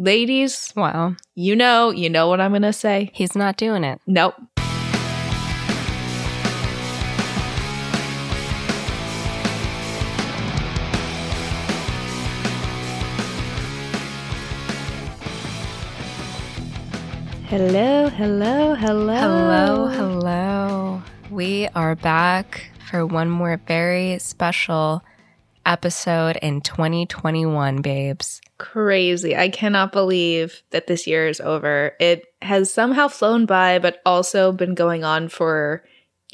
ladies, Wow. you know, you know what I'm going to say. He's not doing it. Nope. Hello, hello, hello. Hello, hello. We are back for one more very special episode in 2021, babes. Crazy. I cannot believe that this year is over. It has somehow flown by, but also been going on for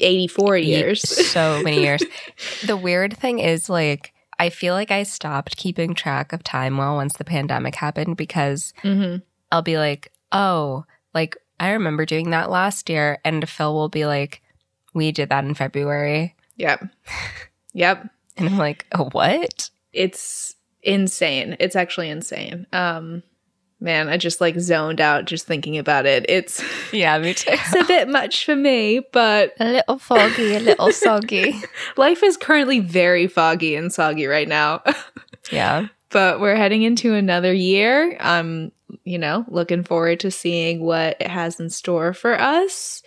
84 years. So many years. the weird thing is, like, I feel like I stopped keeping track of time well once the pandemic happened because hmm I'll be like, oh, like, I remember doing that last year. And Phil will be like, we did that in February. Yep. Yep. And I'm like, what? It's insane. It's actually insane. Um man, I just like zoned out just thinking about it. It's Yeah, me too. it's a bit much for me, but a little foggy, a little soggy. life is currently very foggy and soggy right now. Yeah. but we're heading into another year. I'm, you know, looking forward to seeing what it has in store for us.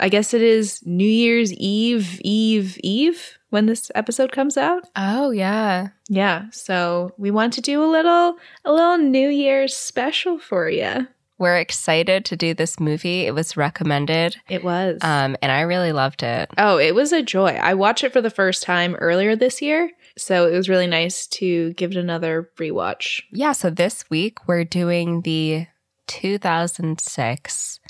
I guess it is New Year's Eve, Eve, Eve when this episode comes out. Oh, yeah. Yeah, so we want to do a little a little New Year's special for you. We're excited to do this movie. It was recommended, It was. um, and I really loved it. oh, it was a joy. I watched it for the first time earlier this year, so it was really nice to give it another rewatch. Yeah, so this week we're doing the 2006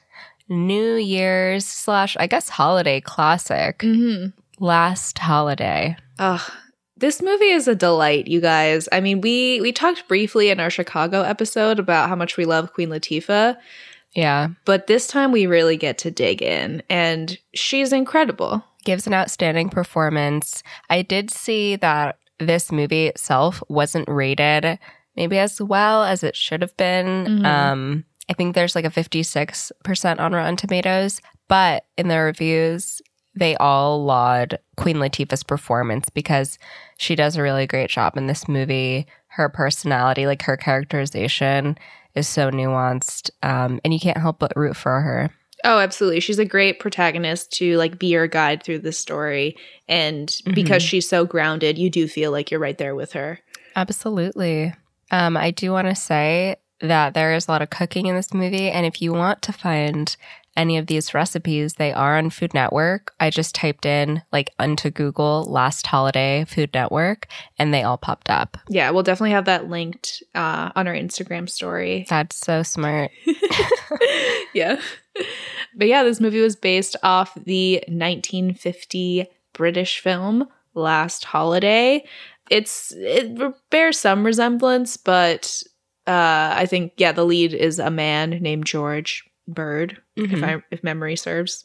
New Year's slash, I guess, holiday classic, Mhm. Last Holiday. Ugh. This movie is a delight, you guys. I mean, we we talked briefly in our Chicago episode about how much we love Queen Latifah, Yeah, but this time we really get to dig in and she's incredible. gives an outstanding performance. I did see that this movie itself wasn't rated maybe as well as it should have been. Mhm. Um, I think there's like a 56% on Rotten Tomatoes, but in the reviews, they all laud Queen Latifah's performance because she does a really great job in this movie. Her personality, like her characterization, is so nuanced, um, and you can't help but root for her. Oh, absolutely. She's a great protagonist to like be your guide through this story and because she's so grounded, you do feel like you're right there with her. Absolutely. Um, I do want to say that there is a lot of cooking in this movie, and if you want to find any of these recipes, they are on Food Network. I just typed in like onto Google last holiday Food Network, and they all popped up. Yeah, we'll definitely have that linked uh, on our Instagram story. That's so smart. yeah. But yeah, this movie was based off the 1950 British film Last Holiday. It's it bears some resemblance, but uh, I think yeah, the lead is a man named George Bird, if Mhm. I if memory serves,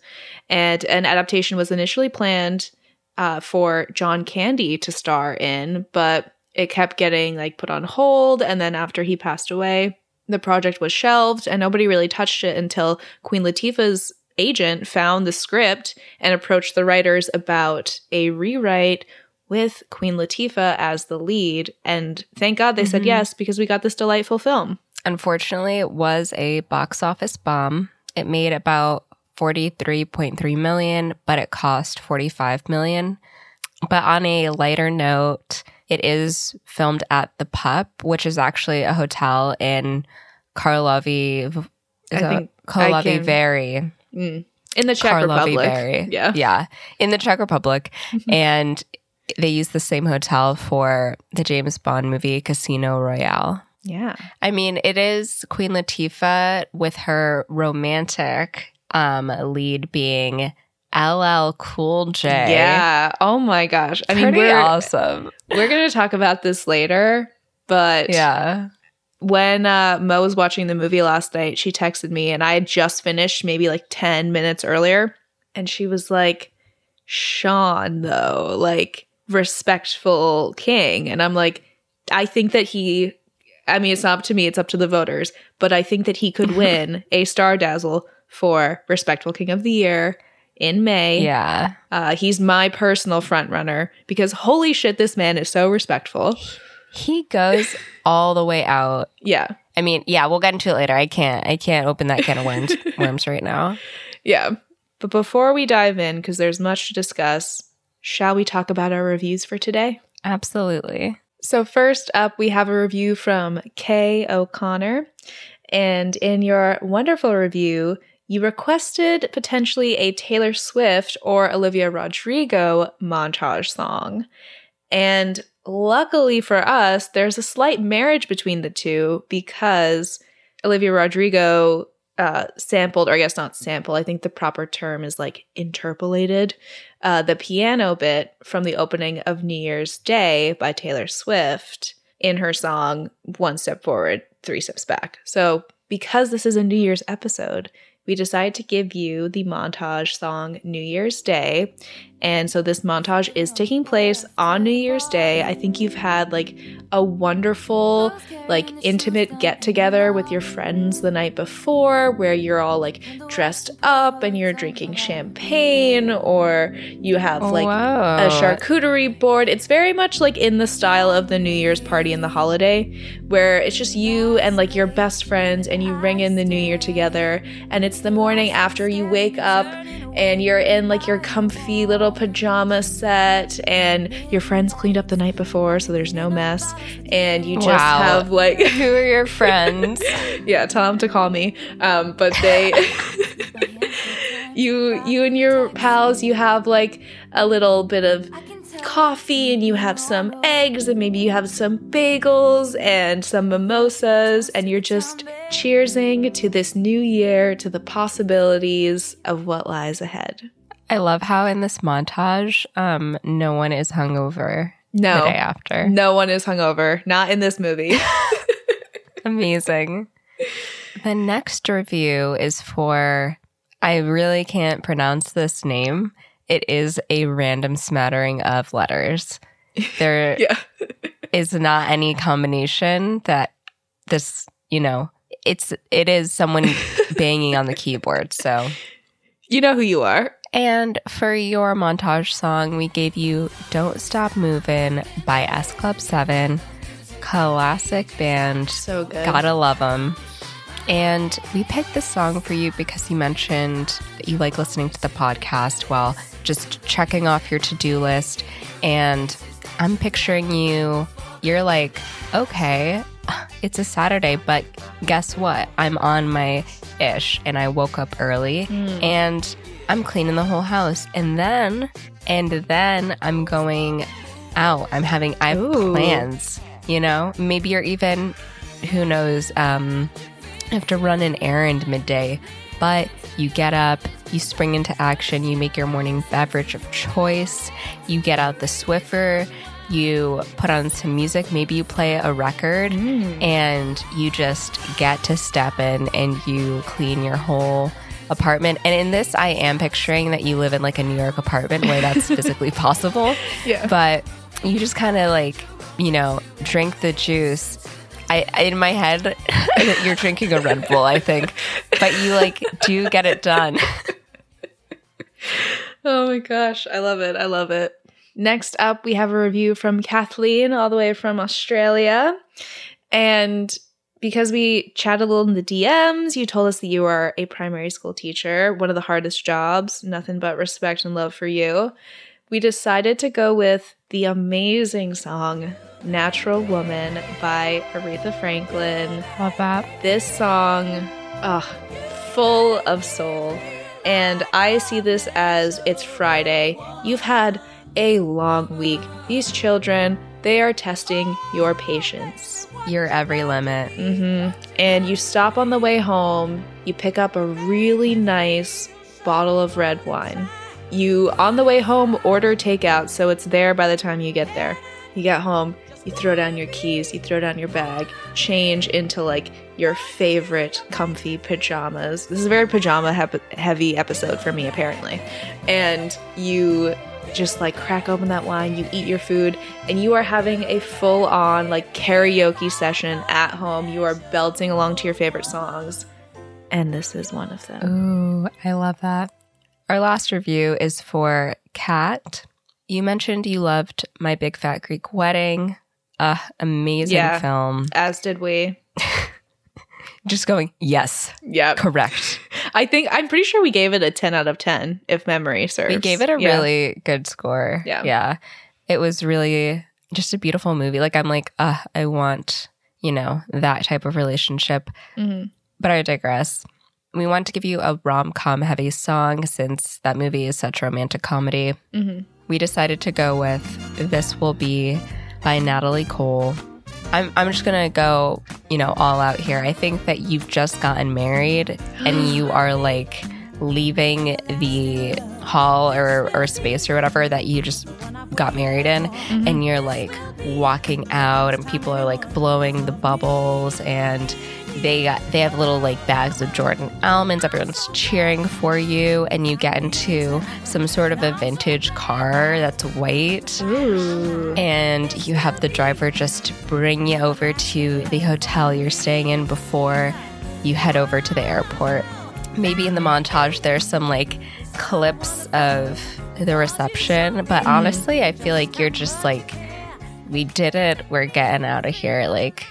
and an adaptation was initially planned uh, for John Candy to star in, but it kept getting like put on hold, and then after he passed away, the project was shelved, and nobody really touched it until Queen Latifah's agent found the script and approached the writers about a rewrite with Queen Latifah as the lead. And thank God they said Mhm. yes because we got this delightful film. Unfortunately, it was a box office bomb. It made about 43.3 million, but it cost 45 million. But on a lighter note, it is filmed at the Pupp, which is actually a hotel in Karlovy. I think Karlovy Vary. Mm. In the Czech Karlovy Republic. Vary. Yeah. Yeah. In the Czech Republic. and they use the same hotel for the James Bond movie Casino Royale. Yeah. I mean, it is Queen Latifah with her romantic um, lead being LL Cool J. Yeah. Oh my gosh. I mean, Pretty we're, awesome. we're going to talk about this later, but Yeah. when uh, Mo was watching the movie last night, she texted me, and I had just finished maybe like 10 minutes earlier. And she was like, Sean, though, like respectful king. And I'm like, I think that he, I mean, it's not up to me, it's up to the voters, but I think that he could win a Star Dazzle for Respectful King of the Year in May. Yeah. Uh, he's my personal front runner because holy shit, this man is so respectful. He goes all the way out. Yeah. I mean, yeah, we'll get into it later. I can't I can't open that can of worms worms right now. Yeah. But before we dive in, because there's much to discuss, shall we talk about our reviews for today? Absolutely. So, first up, we have a review from Kay O'Connor. And in your wonderful review, you requested potentially a Taylor Swift or Olivia Rodrigo montage song. And luckily for us, there's a slight marriage between the two because Olivia Rodrigo uh, sampled, or I guess not sample, I think the proper term is like interpolated, uh, the piano bit from the opening of New Year's Day by Taylor Swift in her song One Step Forward, Three Steps Back. So, because this is a New Year's episode, we decided to give you the montage song New Year's Day. And so this montage is taking place on New Year's Day. I think you've had like a wonderful, like intimate get together with your friends the night before where you're all like dressed up and you're drinking champagne or you have like a charcuterie board. It's very much like in the style of the New Year's party and the holiday where it's just you and like your best friends and you ring in the new year together and it's the morning after you wake up and you're in like your comfy little pajama set and your friends cleaned up the night before so there's no mess and you just Wow. have like Who are your friends? yeah tell them to call me um, but they you you and your pals you have like a little bit of coffee and you have some eggs and maybe you have some bagels and some mimosas and you're just cheersing to this new year to the possibilities of what lies ahead I love how in this montage, um, no one is hungover no the day after. no one is hungover not in this movie Amazing. The next review is for I really can't pronounce this name. It is a random smattering of letters. There is not any combination that this, you know, it's it is someone banging on the keyboard. So, you know who you are and for your montage song, we gave you Don't Stop Movin' by S Club 7. Classic band. so good Gotta love them. And we picked this song for you because you mentioned that you like listening to the podcast while just checking off your to do list. And I'm picturing you, you're like, okay, it's a Saturday, but guess what? I'm on my ish and I woke up early and I'm cleaning the whole house. And then, and then I'm going out. I'm having, I have Ooh. plans, you know? Maybe you're even, who knows, um, have to run an errand midday, but you get up, you spring into action, you make your morning beverage of choice, you get out the Swiffer, you put on some music, maybe you play a record, mm. and you just get to step in and you clean your whole apartment. And in this, I am picturing that you live in like a New York apartment where that's physically possible. Yeah. But you just kind of like you know drink the juice I, in my head you're drinking a red bull i think but you like do get it done Oh my gosh, I love it. I love it. Next up, we have a review from Kathleen, all the way from Australia. And because we chatted a little in the DMs, you told us that you are a primary school teacher, one of the hardest jobs, nothing but respect and love for you. We decided to go with the amazing song Natural Woman by Aretha Franklin. Love that. This song ugh, full of soul. And i see this as it's friday. You've had a long week. These children they are testing your patience. You're every limit. Hmm and you stop on the way home. You pick up a really nice bottle of red wine. You on the way home order takeout so it's there by the time you get there. You get home you throw down your keys you throw down your bag change into like your favorite comfy pajamas this is a very pajama heavy episode for me apparently and you just like crack open that wine, you eat your food, and you are having a full on like karaoke session at home. You are belting along to your favorite songs. And this is one of them. Ooh, I love that. Our last review is for Kat. You mentioned you loved My Big Fat Greek Wedding. Uh, amazing Yeah. film. As did we. Just going, yes, Yeah. correct. I think I'm pretty sure we gave it a 10 out of 10 if memory serves. We gave it a Yeah. really good score. Yeah. Yeah. It was really just a beautiful movie. Like, I'm like, uh, I want, you know, that type of relationship. Mhm. But I digress. We want to give you a rom com heavy song since that movie is such romantic comedy. Mhm. We decided to go with This Will Be by Natalie Cole. I'm, I'm just to go, you know, all out here. I think that you've just gotten married and you are like leaving the hall or, or space or whatever that you just got married in mm-hmm. and you're like walking out and people are like blowing the bubbles and they got they have little like bags of Jordan almonds everyone's cheering for you and you get into some sort of a vintage car that's white Ooh. and you have the driver just bring you over to the hotel you're staying in before you head over to the airport. Maybe in the montage there's some like clips of the reception, but mm-hmm. honestly, I feel like you're just like, we did it, we're getting out of here, like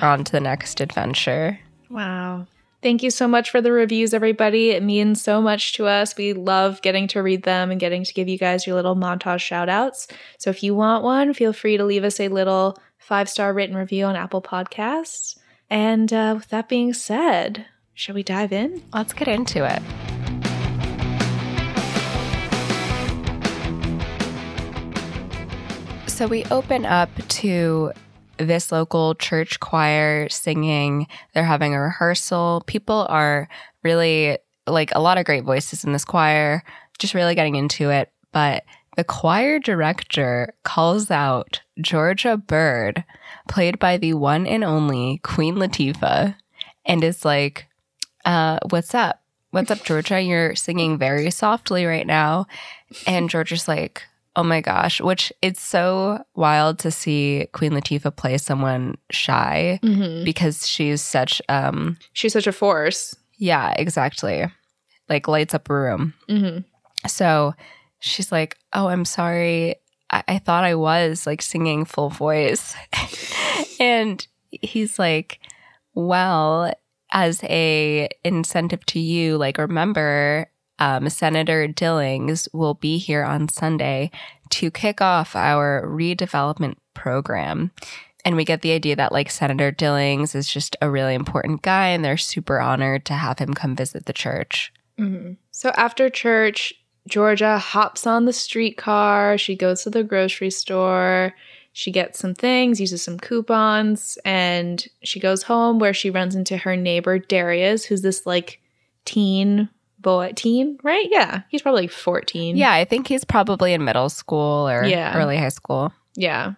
on to the next adventure. Wow. Thank you so much for the reviews, everybody. It means so much to us. We love getting to read them and getting to give you guys your little montage shout outs. So if you want one, feel free to leave us a little five star written review on Apple Podcasts. And uh, with that being said, shall we dive in? Let's get into it. So we open up to this local church choir singing. They're having a rehearsal. People are really like a lot of great voices in this choir, just really getting into it. But the choir director calls out Georgia Byrd, played by the one and only Queen Latifah, and is like, uh, what's up? What's up, Georgia? You're singing very softly right now. And Georgia's like, oh my gosh, which it's so wild to see Queen Latifah play someone shy Mm-hmm. because she's such, um, She's such a force. yeah, exactly. Like lights up a room. Mm-hmm. So she's like, oh, I'm sorry. I, I thought I was like singing full voice. and he's like, well, as a incentive to you, like remember, um, Senator Dillings will be here on Sunday to kick off our redevelopment program. And we get the idea that like Senator Dillings is just a really important guy and they're super honored to have him come visit the church. Mm-hmm. So after church, Georgia hops on the streetcar. She goes to the grocery store. She gets some things, uses some coupons, and she goes home where she runs into her neighbor Darius, who's this like teen boy, teen, right? Yeah, he's probably 14. Yeah, I think he's probably in middle school or Yeah. early high school. Yeah.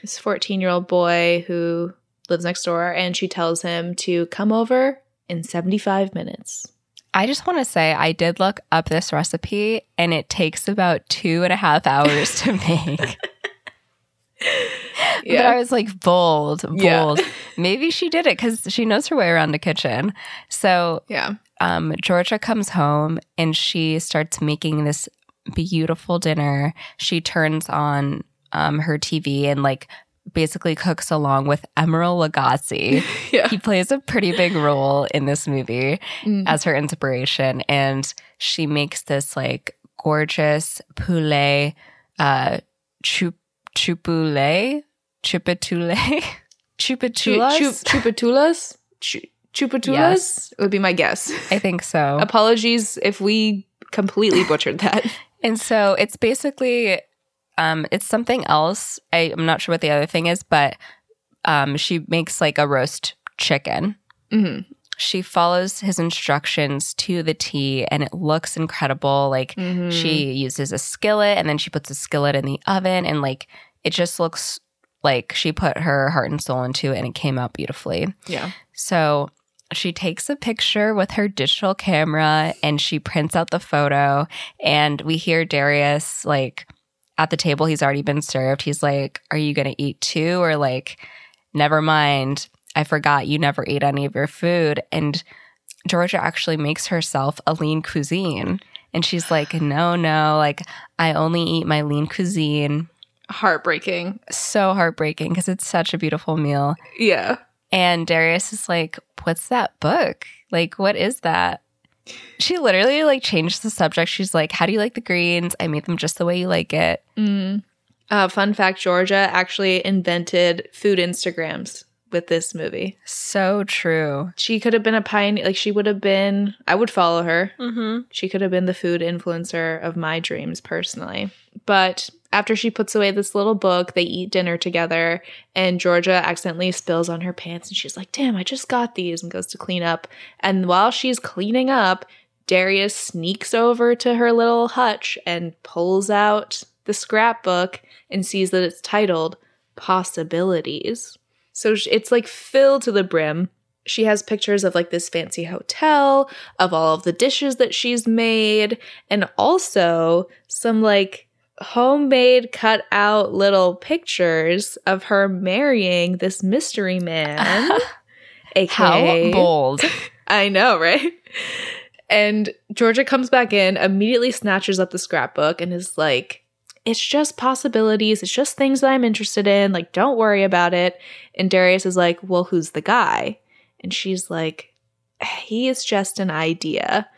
This 14 year old boy who lives next door, and she tells him to come over in 75 minutes. I just want to say I did look up this recipe and it takes about two and a half hours to make. But I was like, bold, bold. Yeah. Maybe she did it because she knows her way around the kitchen. So yeah. Um, Georgia comes home and she starts making this beautiful dinner. She turns on um, her TV and like basically cooks along with Emeril Lagasse. Yeah. he plays a pretty big role in this movie Mm. as her inspiration. And she makes this like gorgeous poulet, uh, chup, chupule, chupatule, Chu- chupatulas. Chupatulas? Chu- Chupatulas Yes. would be my guess. I think so. Apologies if we completely butchered that. And so it's basically um it's something else. I, I'm not sure what the other thing is, but um she makes like a roast chicken. hmm She follows his instructions to the T and it looks incredible. Like Mm-hmm. she uses a skillet and then she puts a skillet in the oven and like it just looks like she put her heart and soul into it and it came out beautifully. yeah. So she takes a picture with her digital camera and she prints out the photo. And we hear Darius like at the table, he's already been served. He's like, Are you going to eat too? Or like, Never mind. I forgot you never ate any of your food. And Georgia actually makes herself a lean cuisine. And she's like, No, no, like, I only eat my lean cuisine. Heartbreaking. So heartbreaking because it's such a beautiful meal. Yeah. And Darius is like, What's that book? Like, what is that? She literally like changed the subject. She's like, How do you like the greens? I made them just the way you like it. Mm. Uh, fun fact Georgia actually invented food Instagrams with this movie. So true. She could have been a pioneer. Like, she would have been, I would follow her. Mm-hmm. She could have been the food influencer of my dreams personally. But after she puts away this little book, they eat dinner together, and Georgia accidentally spills on her pants, and she's like, Damn, I just got these, and goes to clean up. And while she's cleaning up, Darius sneaks over to her little hutch and pulls out the scrapbook and sees that it's titled Possibilities. So it's like filled to the brim. She has pictures of like this fancy hotel, of all of the dishes that she's made, and also some like homemade cut out little pictures of her marrying this mystery man. AKA, How bold. I know, right? And Georgia comes back in, immediately snatches up the scrapbook, and is like, It's just possibilities. It's just things that I'm interested in. Like, don't worry about it. And Darius is like, Well, who's the guy? And she's like, He is just an idea.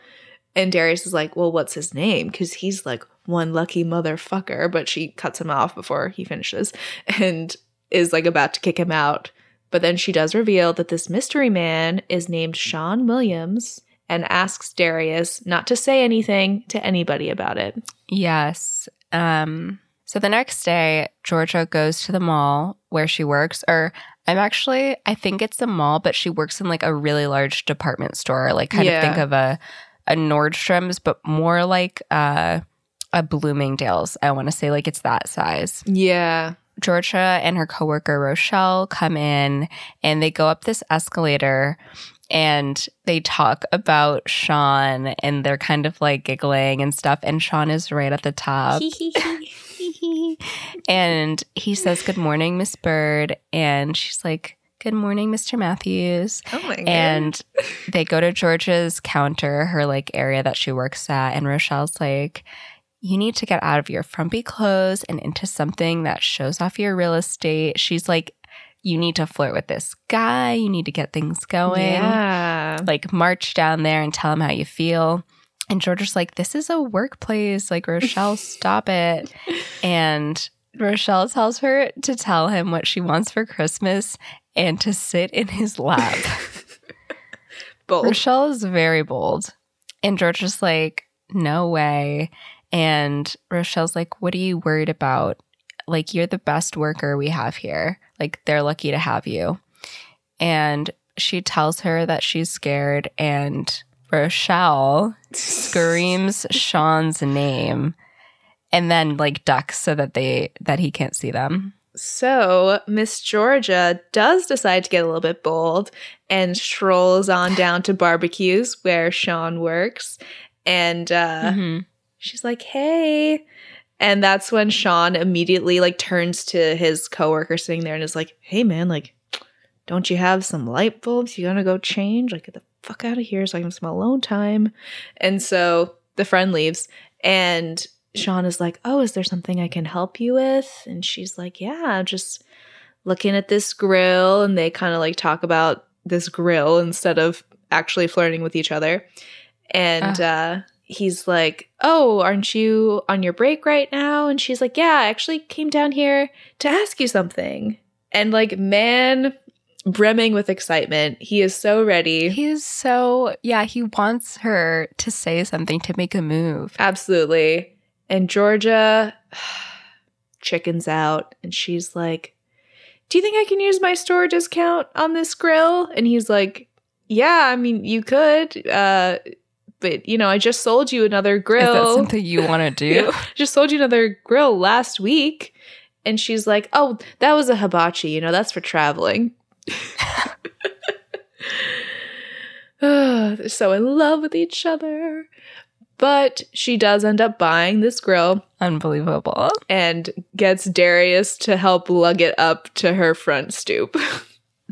And Darius is like, Well, what's his name? Because he's like one lucky motherfucker. But she cuts him off before he finishes and is like about to kick him out. But then she does reveal that this mystery man is named Sean Williams and asks Darius not to say anything to anybody about it. Yes. Um, so the next day, Georgia goes to the mall where she works, or I'm actually, I think it's the mall, but she works in like a really large department store, like kind Yeah. of think of a, a Nordstrom's, but more like uh, a Bloomingdale's. I want to say like it's that size. Yeah. Georgia and her coworker Rochelle come in and they go up this escalator and they talk about Sean and they're kind of like giggling and stuff. And Sean is right at the top. and he says, Good morning, Miss Byrd. And she's like, Good morning, Mr. Matthews. Oh my god. And they go to Georgia's counter, her like area that she works at, and Rochelle's like, you need to get out of your frumpy clothes and into something that shows off your real estate. She's like, you need to flirt with this guy. You need to get things going. yeah. Like, march down there and tell him how you feel. And Georgia's like, this is a workplace. Like, Rochelle, stop it. And Rochelle tells her to tell him what she wants for Christmas and to sit in his lap. Bold. Rochelle is very bold. And Georgia's like, no way. And Rochelle's like, what are you worried about? Like, you're the best worker we have here. Like, they're lucky to have you. And she tells her that she's scared, and Rochelle screams Sean's name and then like ducks so that they that he can't see them. So, Miss Georgia does decide to get a little bit bold and strolls on down to barbecues where Sean works. And uh, Mhm. She's like, hey. And that's when Sean immediately like turns to his coworker sitting there and is like, hey man, like, don't you have some light bulbs? You gonna go change? Like, get the fuck out of here so I can have some alone time. And so the friend leaves and Sean is like, Oh, is there something I can help you with? And she's like, Yeah, just looking at this grill. And they kind of like talk about this grill instead of actually flirting with each other. And uh, he's like, Oh, aren't you on your break right now? And she's like, Yeah, I actually came down here to ask you something. And like, man, brimming with excitement, he is so ready. He's so yeah, he wants her to say something to make a move. Absolutely. And Georgia chickens out and she's like, Do you think I can use my store discount on this grill? And he's like, Yeah, I mean, you could. Uh, but, you know, I just sold you another grill. Is that something you want to do? Yeah. just sold you another grill last week. And she's like, Oh, that was a hibachi. You know, that's for traveling. They're so in love with each other. But she does end up buying this grill Unbelievable. and gets Darius to help lug it up to her front stoop.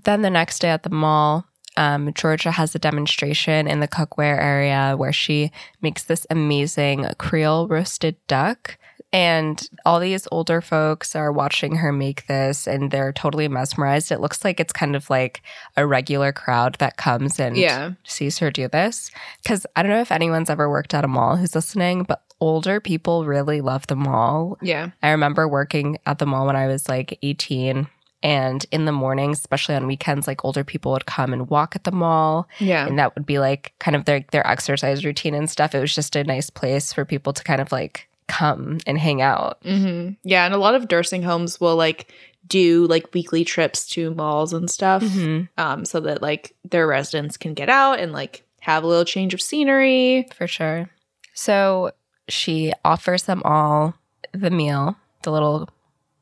Then the next day at the mall, um, Georgia has a demonstration in the cookware area where she makes this amazing Creole roasted duck. And all these older folks are watching her make this and they're totally mesmerized. It looks like it's kind of like a regular crowd that comes and Yeah. sees her do this. Because I don't know if anyone's ever worked at a mall who's listening, but older people really love the mall. Yeah. I remember working at the mall when I was like 18. And in the mornings, especially on weekends, like older people would come and walk at the mall. Yeah. And that would be like kind of their, their exercise routine and stuff. It was just a nice place for people to kind of like come and hang out. hmm Yeah. And a lot of nursing homes will like do like weekly trips to malls and stuff Mhm, um, so that like their residents can get out and like have a little change of scenery. For sure. So she offers them all the meal, the little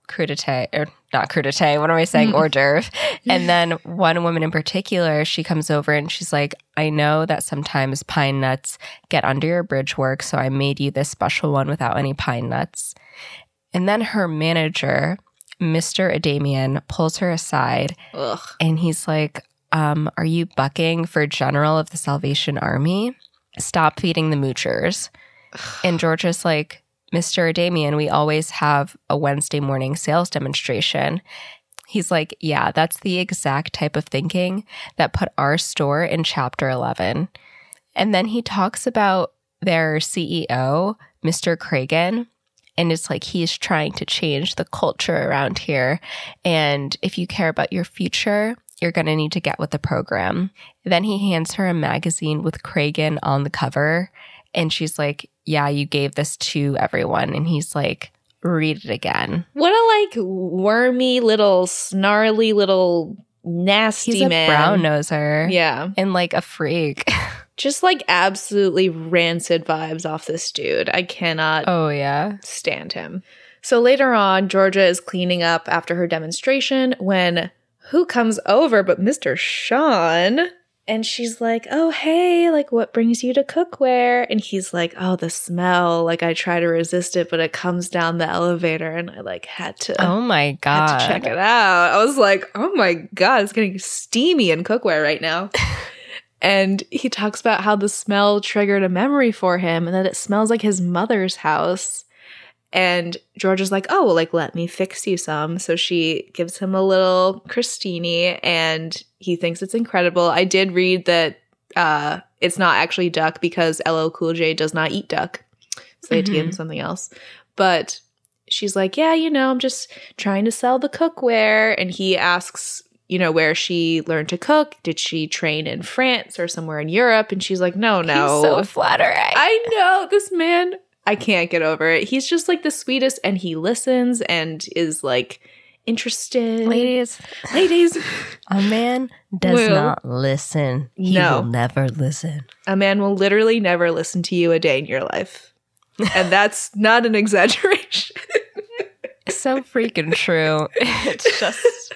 crudité, or not crudité, what am I saying? Mhm. Hors d'oeuvre. And then one woman in particular, she comes over and she's like, I know that sometimes pine nuts get under your bridge work, so I made you this special one without any pine nuts. And then her manager, Mr. Adamian, pulls her aside Ugh. and he's like, um, Are you bucking for General of the Salvation Army? Stop feeding the moochers. And Georgia's like, Mr. Damien, we always have a Wednesday morning sales demonstration. He's like, Yeah, that's the exact type of thinking that put our store in chapter 11. And then he talks about their CEO, Mr. Kragen. And it's like he's trying to change the culture around here. And if you care about your future, you're going to need to get with the program. Then he hands her a magazine with Kragen on the cover. And she's like, Yeah, you gave this to everyone. And he's like, Read it again. What a like wormy little snarly little nasty He's man. brown noser Yeah. and like a freak. Just like absolutely rancid vibes off this dude. I cannot oh, yeah. stand him. So later on, Georgia is cleaning up after her demonstration when who comes over but Mr. Sean? And she's like, Oh, hey, like, what brings you to cookware? And he's like, Oh, the smell. Like, I try to resist it, but it comes down the elevator, and I like had to. Oh, my God. to check it out. I was like, oh my God, it's getting steamy in cookware right now. and he talks about how the smell triggered a memory for him and that it smells like his mother's house. And George is like, oh, well, like, let me fix you some. So she gives him a little crostini and he thinks it's incredible. I did read that uh, it's not actually duck because LL Cool J does not eat duck. So they had to give him Mhm. something else. But she's like, yeah, you know, I'm just trying to sell the cookware. And he asks, you know, where she learned to cook. Did she train in France or somewhere in Europe? And she's like, no, no. He's so flattering. I know this man. I can't get over it. He's just like the sweetest, and he listens and is like interested. Ladies, ladies, a man does Will. not listen. He No. will never listen. a man will literally never listen to you a day in your life, and that's not an exaggeration. So freaking true. It's just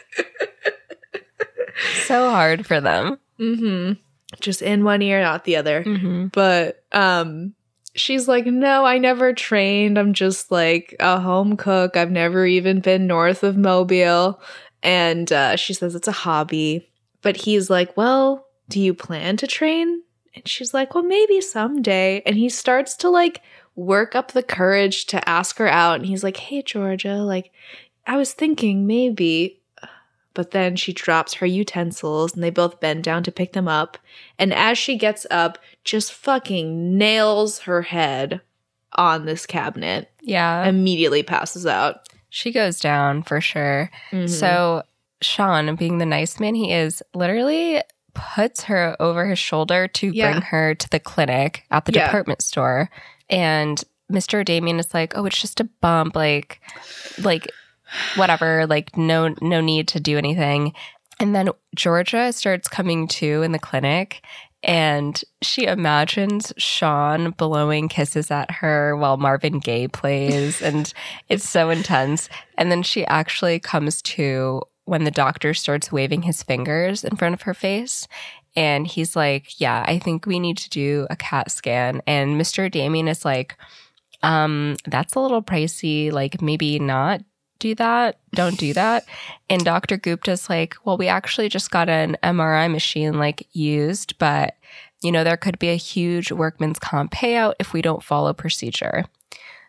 so hard for them. mm-hmm. Just in one ear, not the other. Mm-hmm. but um she's like no i never trained. I'm just like a home cook. I've never even been north of mobile. And uh, she says it's a hobby. But he's like well do you plan to train? And she's like well maybe someday. And he starts to like work up the courage to ask her out. And he's like hey georgia like i was thinking maybe but then she drops her utensils and they both bend down to pick them up and as she gets up, just fucking nails her head on this cabinet, Yeah. immediately passes out. she goes down for sure. Mhm. So Sean, being the nice man he is, literally puts her over his shoulder to Yeah. bring her to the clinic at the Yeah. department store. And Mr. Damien is like, "Oh, it's just a bump, like like whatever, like no no need to do anything." And then Georgia starts coming to in the clinic and she imagines Sean blowing kisses at her while Marvin Gaye plays and it's so intense. And then she actually comes to when the doctor starts waving his fingers in front of her face. And he's like, Yeah, I think we need to do a CAT scan. And Mr. Damien is like, um, that's a little pricey. Like, maybe not do that. Don't do that. And Dr. Gupta's like, Well, we actually just got an MRI machine like used, but you know, there could be a huge workman's comp payout if we don't follow procedure.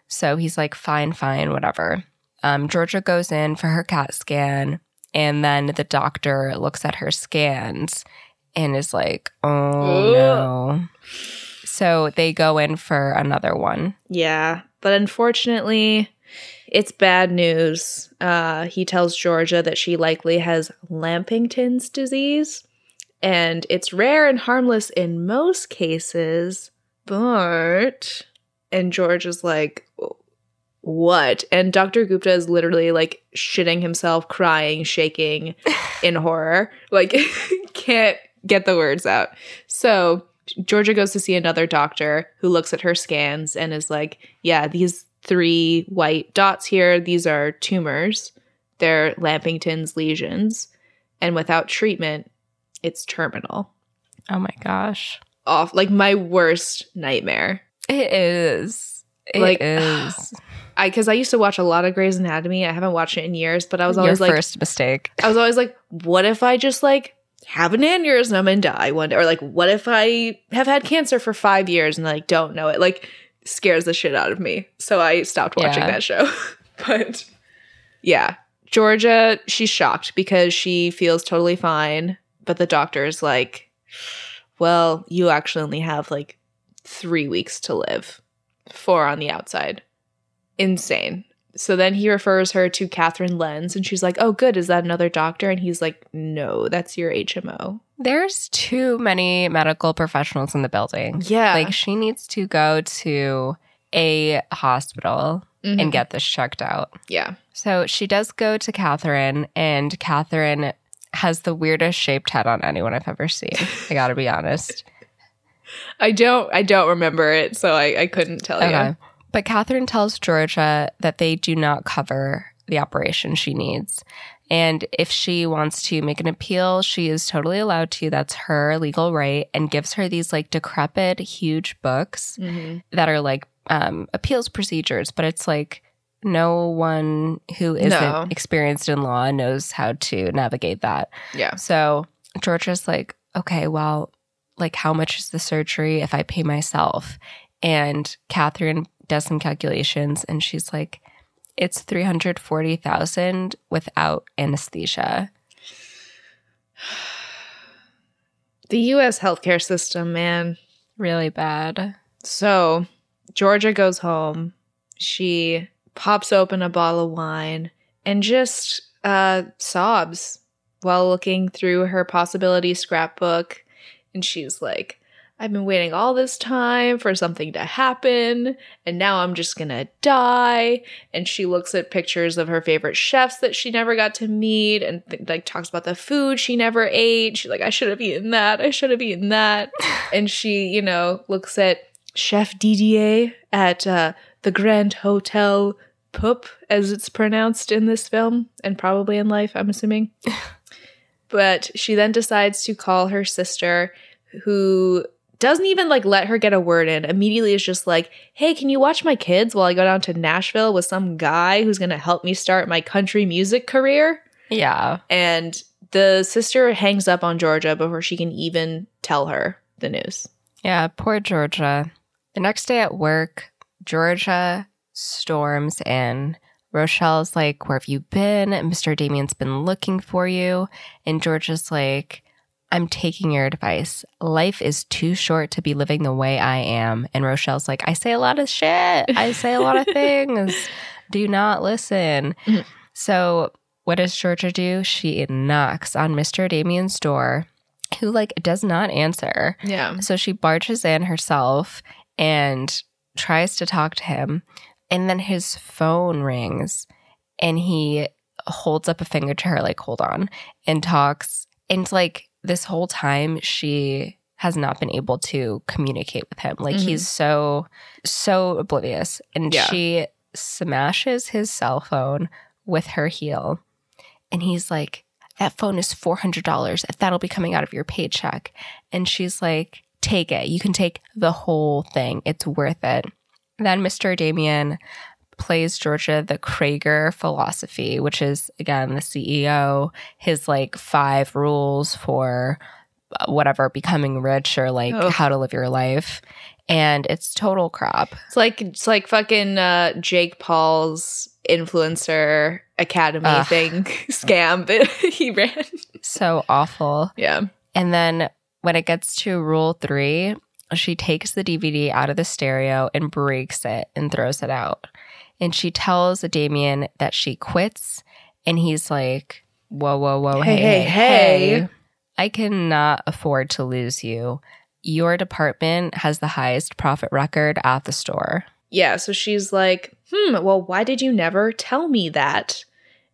So he's like, fine, fine, whatever. Um, Georgia goes in for her CAT scan, and then the doctor looks at her scans and is like, oh Ugh. no. So they go in for another one. Yeah, but unfortunately, it's bad news. Uh, he tells Georgia that she likely has Lampington's disease, and it's rare and harmless in most cases, but. And George is like, what? And Dr. Gupta is literally like shitting himself, crying, shaking in horror. Like, can't get the words out. So Georgia goes to see another doctor who looks at her scans and is like, yeah, these three white dots here, these are tumors. They're Lampington's lesions. And without treatment, it's terminal. Oh my gosh. Off like my worst nightmare. It is. It Like, is. I because I used to watch a lot of Grey's Anatomy. I haven't watched it in years, but I was Your always like, first mistake. I was always like, what if I just like have an aneurysm and die one day? Or like, what if I have had cancer for five years and like don't know it? Like scares the shit out of me. So I stopped watching Yeah. that show. but yeah. Georgia, she's shocked because she feels totally fine. But the doctor's like, well, you actually only have like three weeks to live, four on the outside. Insane. So then he refers her to Catherine Lenz, and she's like, "Oh, good. Is that another doctor?" And he's like, "No, that's your HMO." There's too many medical professionals in the building. Yeah, Like she needs to go to a hospital Mhm. and get this checked out. yeah, So she does go to Catherine, and Catherine has the weirdest shaped head on anyone I've ever seen. I gotta be honest. I don't, I don't remember it, so I, I couldn't tell Okay. you. But Catherine tells Georgia that they do not cover the operation she needs. And if she wants to make an appeal, she is totally allowed to. That's her legal right. And gives her these like decrepit, huge books Mhm. that are like um, appeals procedures. But it's like no one who isn't No. experienced in law knows how to navigate that. Yeah, So Georgia's like, okay, well, like how much is the surgery if I pay myself? And Catherine does some calculations and she's like, it's 340,000 without anesthesia. the U.S. healthcare system, man. Really bad. So Georgia goes home. She pops open a bottle of wine and just uh, sobs while looking through her possibility scrapbook. And she's like, I've been waiting all this time for something to happen, and now I'm just gonna die. And she looks at pictures of her favorite chefs that she never got to meet, and th- like talks about the food she never ate. She's like, I should have eaten that. I should have eaten that. and she, you know, looks at Chef Didier at uh, the Grand Hotel Pupp, as it's pronounced in this film, and probably in life, I'm assuming. but she then decides to call her sister, who doesn't even like let her get a word in. Immediately is just like, "Hey, can you watch my kids while I go down to Nashville with some guy who's going to help me start my country music career?" Yeah. And the sister hangs up on Georgia before she can even tell her the news. Yeah. Poor Georgia. The next day at work, Georgia storms in. Rochelle's like, Where have you been? Mr. Damien's been looking for you. And Georgia's like, I'm taking your advice. Life is too short to be living the way I am. And Rochelle's like, I say a lot of shit. I say a lot of things. Do not listen. Mhm. So, what does Georgia do? She knocks on Mr. Damien's door, who like does not answer. Yeah. So she barges in herself and tries to talk to him. And then his phone rings and he holds up a finger to her, like, hold on, and talks. And it's like this whole time, she has not been able to communicate with him. Like Mhm. he's so, so oblivious. And Yeah. she smashes his cell phone with her heel. And he's like, that phone is $400. That'll be coming out of your paycheck. And she's like, take it. You can take the whole thing. It's worth it. Then Mr. Damien plays Georgia the Kragen philosophy, which is, again, the CEO, his like five rules for uh, whatever, becoming rich or like Ugh. how to live your life. and it's total crap. It's like it's like fucking uh, Jake Paul's influencer academy Ugh. thing scam that he ran. So awful. Yeah. And then when it gets to rule three, she takes the DVD out of the stereo and breaks it and throws it out. And she tells Damien that she quits. And he's like, Whoa, whoa, whoa. Hey, Hey, hey, hey. I cannot afford to lose you. Your department has the highest profit record at the store. Yeah. So she's like, hmm, well, why did you never tell me that?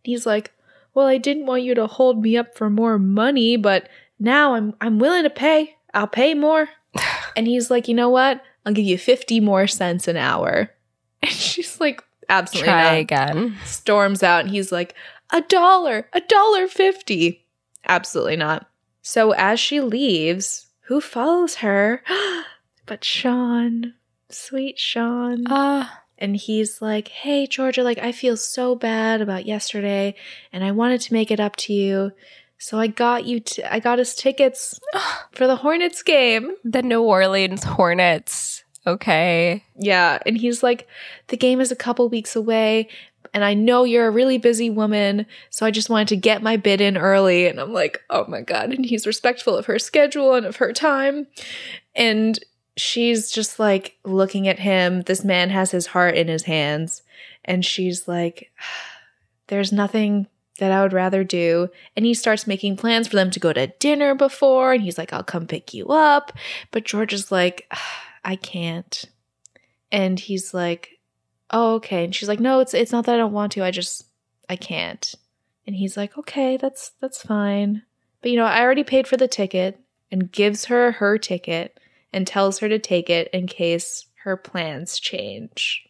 And he's like, well, I didn't want you to hold me up for more money, but now I'm I'm willing to pay. I'll pay more. and he's like, you know what? I'll give you 50 more cents an hour. And she's like, absolutely Try not. again. Storms out and he's like, a dollar, a dollar fifty. Absolutely not. So as she leaves, who follows her? but Sean, sweet Sean. Ah, And he's like, Hey, Georgia, like, I feel so bad about yesterday and I wanted to make it up to you. So I got you, t- I got us tickets for the Hornets game. the New Orleans Hornets. Okay. Yeah. And he's like, The game is a couple weeks away. And I know you're a really busy woman. So I just wanted to get my bid in early. And I'm like, Oh my God. And he's respectful of her schedule and of her time. And she's just like looking at him. This man has his heart in his hands. And she's like, There's nothing that I would rather do. And he starts making plans for them to go to dinner before. And he's like, I'll come pick you up. But George is like, ah, I can't. And he's like, Oh, okay. And she's like, No, it's it's not that I don't want to. I just I can't. And he's like, Okay, that's that's fine. But you know, I already paid for the ticket and gives her her ticket and tells her to take it in case her plans change.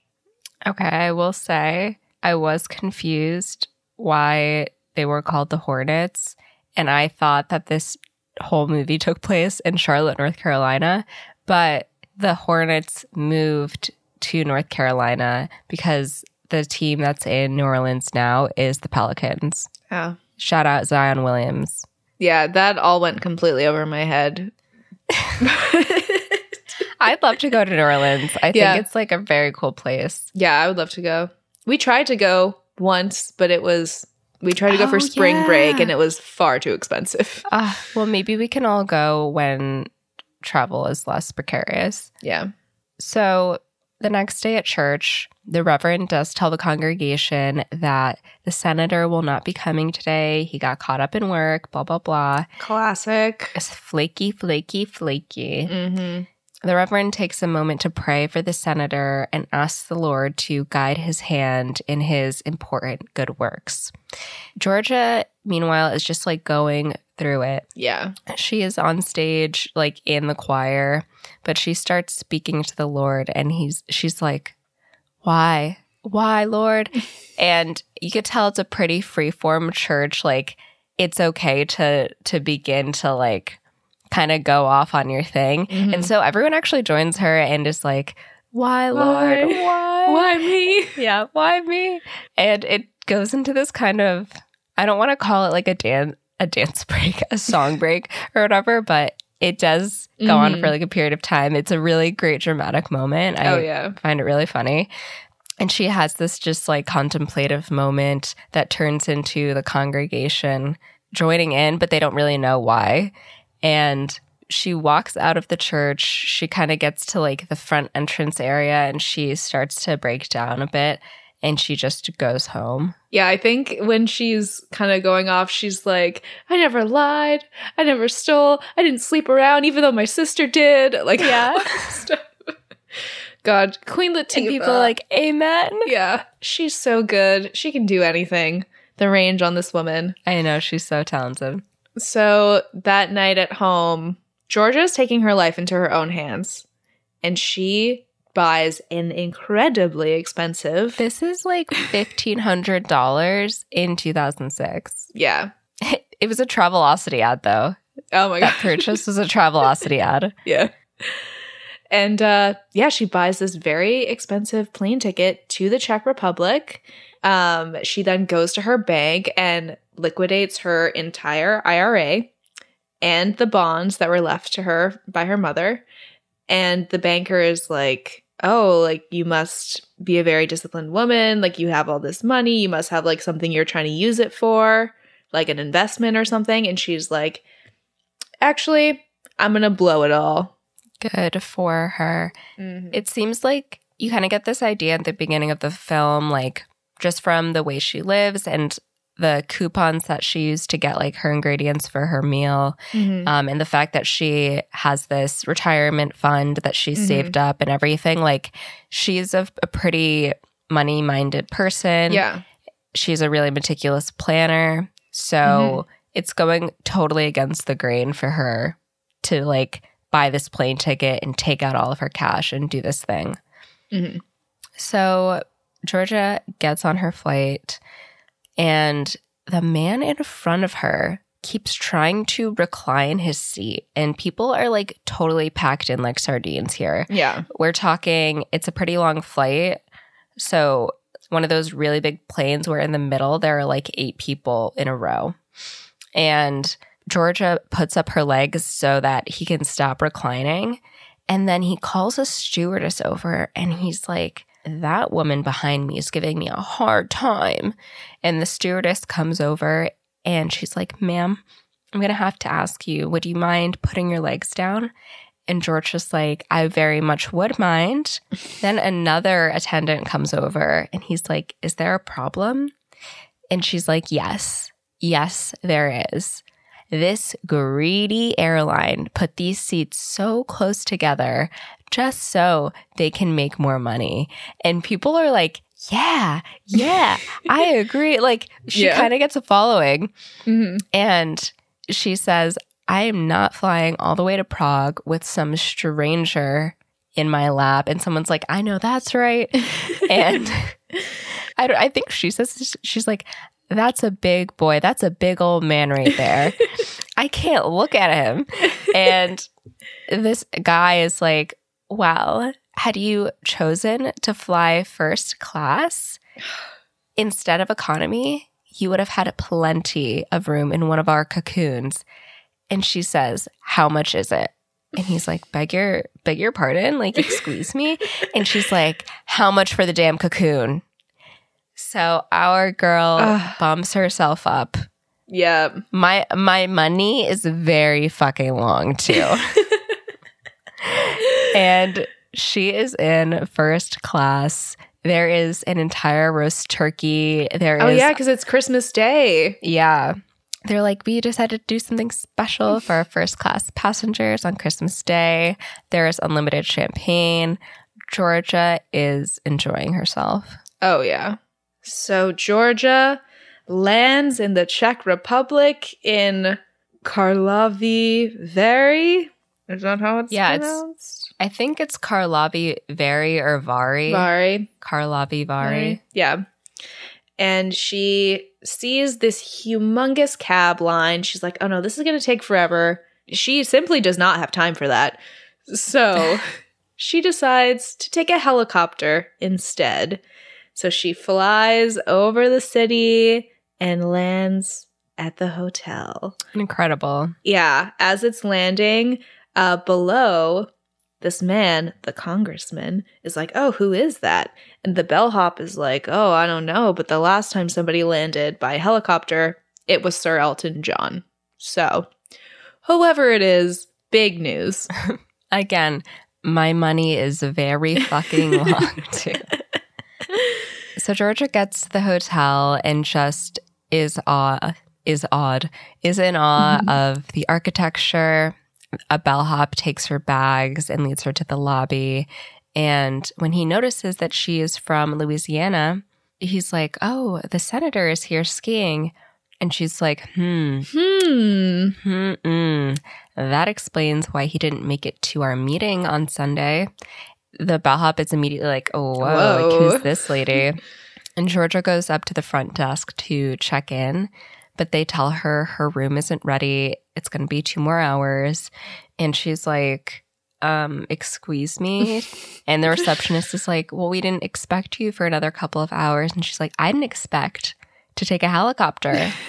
Okay, I will say I was confused why they were called the Hornets. And I thought that this whole movie took place in Charlotte, North Carolina. But the Hornets moved to North Carolina because the team that's in New Orleans now is the Pelicans. Oh. Shout out Zion Williams. Yeah, that all went completely over my head. I'd love to go to New Orleans. I think Yeah. it's like a very cool place. yeah, I would love to go. We tried to go once, but it was we tried to go for Oh, spring yeah. break and it was far too expensive. Ah, well, maybe we can all go when travel is less precarious. Yeah. So the next day at church, the Reverend does tell the congregation that the senator will not be coming today. He got caught up in work, blah, blah, blah. Classic. It's flaky, flaky, flaky. Mm-hmm. The Reverend takes a moment to pray for the senator and asks the Lord to guide his hand in his important good works. Georgia, meanwhile, is just like going through it. Yeah. She is on stage, like in the choir, but she starts speaking to the Lord, and he's she's like, "Why, why, Lord?" and you could tell it's a pretty freeform church. Like it's okay to to begin to like kind of go off on your thing, Mhm. and so everyone actually joins her and is like, "Why, Lord? Why? Why? Why me? yeah, why me?" And it goes into this kind of I don't want to call it like a dance a dance break, a song break or whatever, but it does go on Mhm. for like a period of time. It's a really great dramatic moment. I oh yeah. find it really funny. And she has this just like contemplative moment that turns into the congregation joining in, but they don't really know why. And she walks out of the church. She kind of gets to like the front entrance area and she starts to break down a bit and she just goes home. Yeah, I think when she's kind of going off, she's like, I never lied. I never stole. I didn't sleep around, even though my sister did. Like, Yeah. God, Queen Latifah. And people are like, Amen. yeah, she's so good. She can do anything. The range on this woman. I know she's so talented. So that night at home, Georgia's taking her life into her own hands, and she buys an incredibly expensive. This is like $1,500 in 2006. yeah. It was a Travelocity ad, though. Oh my God. That purchase was a Travelocity ad. Yeah. And uh, yeah, she buys this very expensive plane ticket to the Czech Republic. Um, she then goes to her bank and liquidates her entire IRA and the bonds that were left to her by her mother. And the banker is like, Oh, like you must be a very disciplined woman. Like you have all this money. You must have like something you're trying to use it for, like an investment or something. And she's like, Actually, I'm going to blow it all. Good for her. Mhm. It seems like you kind of get this idea at the beginning of the film, like just from the way she lives and the coupons that she used to get like her ingredients for her meal, Mhm. um, and the fact that she has this retirement fund that she's Mhm. saved up and everything. Like she's a, a pretty money minded person. yeah. She's a really meticulous planner. So Mm-hmm. it's going totally against the grain for her to like buy this plane ticket and take out all of her cash and do this thing. Mhm. So Georgia gets on her flight, and the man in front of her keeps trying to recline his seat. And people are like totally packed in like sardines here. Yeah. We're talking, it's a pretty long flight. So one of those really big planes where in the middle there are like eight people in a row. And Georgia puts up her legs so that he can stop reclining. And then he calls a stewardess over and he's like, That woman behind me is giving me a hard time. And the stewardess comes over and she's like, Ma'am, I'm going to have to ask you, would you mind putting your legs down? And George was like, I very much would mind. then another attendant comes over and he's like, Is there a problem? And she's like, Yes, yes, there is. This greedy airline put these seats so close together just so they can make more money. And people are like, Yeah, yeah, I agree. Like, she Yeah. kind of gets a following. Mhm. And she says, I am not flying all the way to Prague with some stranger in my lap. And someone's like, I know that's right. and I, don't, I think she says, she's like, that's a big boy. That's a big old man right there. I can't look at him. And this guy is like, well, had you chosen to fly first class instead of economy, you would have had plenty of room in one of our cocoons. And she says, How much is it? And he's like, Beg your beg your pardon? Like, excuse me? And she's like, How much for the damn cocoon? So our girl Ugh. bumps herself up. yeah. My my money is very fucking long too. and she is in first class. There is an entire roast turkey. There oh, is Oh yeah, because it's Christmas Day. yeah. They're like, we decided to do something special for our first class passengers on Christmas Day. There is unlimited champagne. Georgia is enjoying herself. Oh yeah. So Georgia lands in the Czech Republic in Karlovy Vary. Is that how it's Yeah, it's- I think it's Karlovy Vary or Vari. Vary. Karlovy Vary. Yeah. And she sees this humongous cab line. She's like, oh no, this is going to take forever. She simply does not have time for that. So she decides to take a helicopter instead. So she flies over the city and lands at the hotel. Incredible. Yeah, as it's landing, uh, below, this man, the congressman, is like, Oh, who is that? And the bellhop is like, Oh, I don't know. But the last time somebody landed by helicopter, it was Sir Elton John. So, whoever it is, big news. Again, my money is very fucking long too. So Georgia gets to the hotel and just is awe is odd is in awe Mhm. of the architecture. A bellhop takes her bags and leads her to the lobby. And when he notices that she is from Louisiana, he's like, "Oh, the senator is here skiing," and she's like, "Hmm." Hmm. Mm-mm. That explains why he didn't make it to our meeting on Sunday. The bellhop is immediately like, oh, whoa, like, who's this lady? And Georgia goes up to the front desk to check in, but they tell her her room isn't ready. It's going to be two more hours. And she's like, um, excuse me. and the receptionist is like, well, we didn't expect you for another couple of hours. And she's like, I didn't expect to take a helicopter.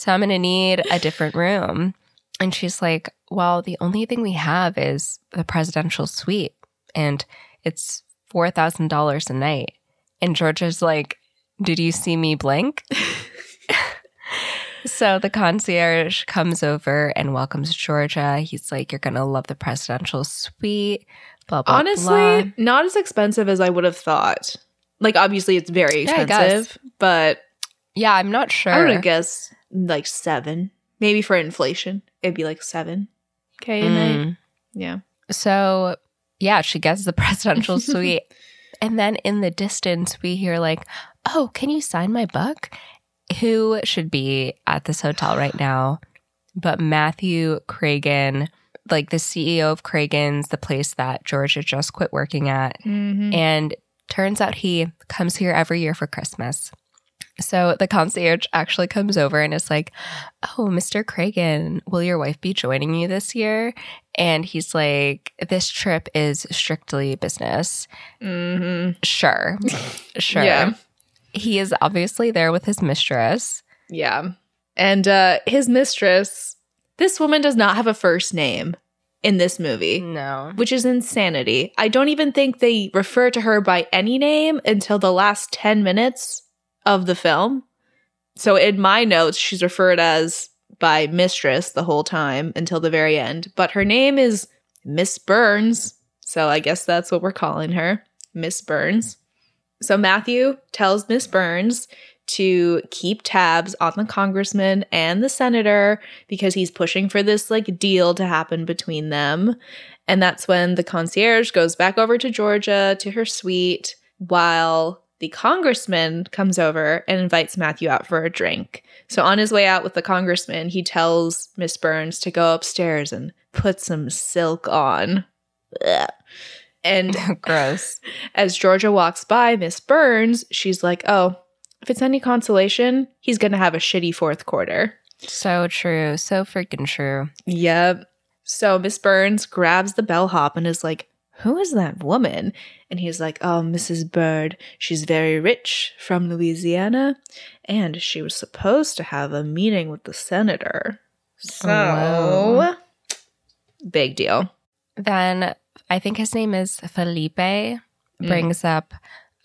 So I'm going to need a different room. And she's like, Well, the only thing we have is the presidential suite, and it's $4,000 a night. And Georgia's like, Did you see me blink? so the concierge comes over and welcomes Georgia. He's like, You're going to love the presidential suite. Blah, blah, Honestly, blah. not as expensive as I would have thought. Like, obviously, it's very Yeah, expensive, but Yeah, I'm not sure. I would have guessed like seven. Maybe for inflation, it'd be like seven. Okay, a night. Mm. Yeah. So, yeah, she gets the presidential suite. And then in the distance, we hear, like, oh, can you sign my book? Who should be at this hotel right now? But Matthew Kragen, like the CEO of Kragen's, the place that Georgia just quit working at. Mm-hmm. And turns out he comes here every year for Christmas. So the concierge actually comes over and is like, Oh, Mr. Kragen, will your wife be joining you this year? And he's like, This trip is strictly business. Mm-hmm. Sure. Sure. Yeah. He is obviously there with his mistress. Yeah. And uh his mistress, this woman does not have a first name in this movie, No. which is insanity. I don't even think they refer to her by any name until the last 10 minutes of the film. So in my notes, she's referred as by mistress the whole time until the very end, but her name is Miss Burns. So I guess that's what we're calling her, Miss Burns. So Matthew tells Miss Burns to keep tabs on the congressman and the senator because he's pushing for this like deal to happen between them. And that's when the concierge goes back over to Georgia to her suite while the congressman comes over and invites Matthew out for a drink. So on his way out with the congressman, he tells Miss Burns to go upstairs and put some silk on. Ugh. And Gross. as Georgia walks by Miss Burns, she's like, "Oh, if it's any consolation, he's going to have a shitty fourth quarter." So true. So freaking true. Yep. So Miss Burns grabs the bellhop and is like, Who is that woman? And he's like, Oh, Mrs. Byrd. She's very rich from Louisiana. And she was supposed to have a meeting with the senator. So, Wow. big deal. Then I think his name is Felipe brings up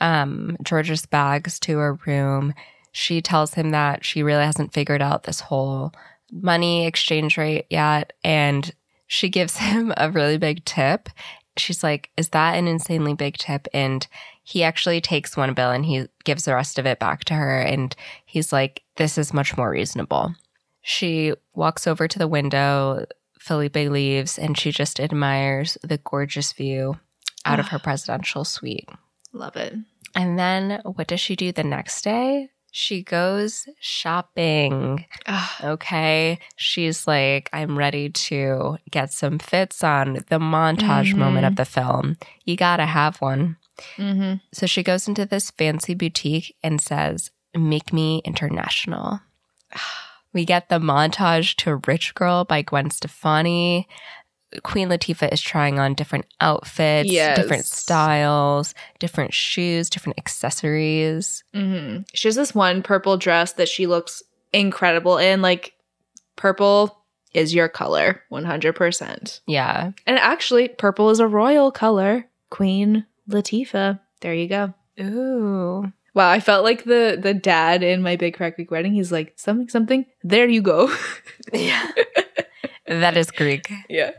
um, George's bags to her room. She tells him that she really hasn't figured out this whole money exchange rate yet. And she gives him a really big tip. She's like, Is that an insanely big tip? And he actually takes one bill and he gives the rest of it back to her. And he's like, This is much more reasonable. She walks over to the window. Felipe leaves and she just admires the gorgeous view out of her presidential suite. Love it. And then what does she do the next day? She goes shopping. Ah, Okay. She's like, I'm ready to get some fits on the montage Mhm. moment of the film. You gotta have one. Mhm. So she goes into this fancy boutique and says, Make me international. We get the montage to Rich Girl by Gwen Stefani. Queen Latifah is trying on different outfits, Yes. different styles, different shoes, different accessories. hmm She has this one purple dress that she looks incredible in. Like, purple is your color, 100%. Yeah. And actually, purple is a royal color. Queen Latifah. There you go. Ooh. Wow, I felt like the the dad in my Big Crack Greek wedding. He's like, something, something. There you go. Yeah. that is Greek. yeah.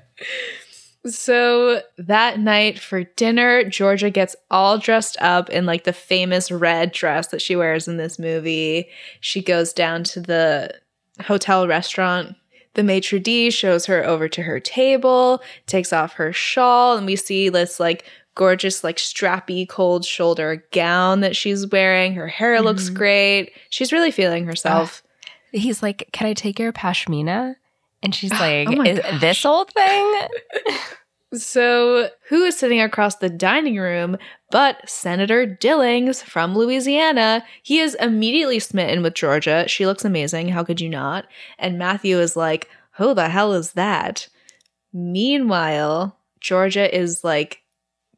So that night for dinner, Georgia gets all dressed up in like the famous red dress that she wears in this movie. She goes down to the hotel restaurant. The maitre d' shows her over to her table, takes off her shawl, and we see this like gorgeous, like strappy, cold shoulder gown that she's wearing. Her hair looks Mhm. great. She's really feeling herself. He's like, Can I take your pashmina? And she's Oh like, my Is gosh. this old thing? So, who is sitting across the dining room but Senator Dillings from Louisiana? He is immediately smitten with Georgia. She looks amazing. How could you not? And Matthew is like, Who the hell is that? Meanwhile, Georgia is like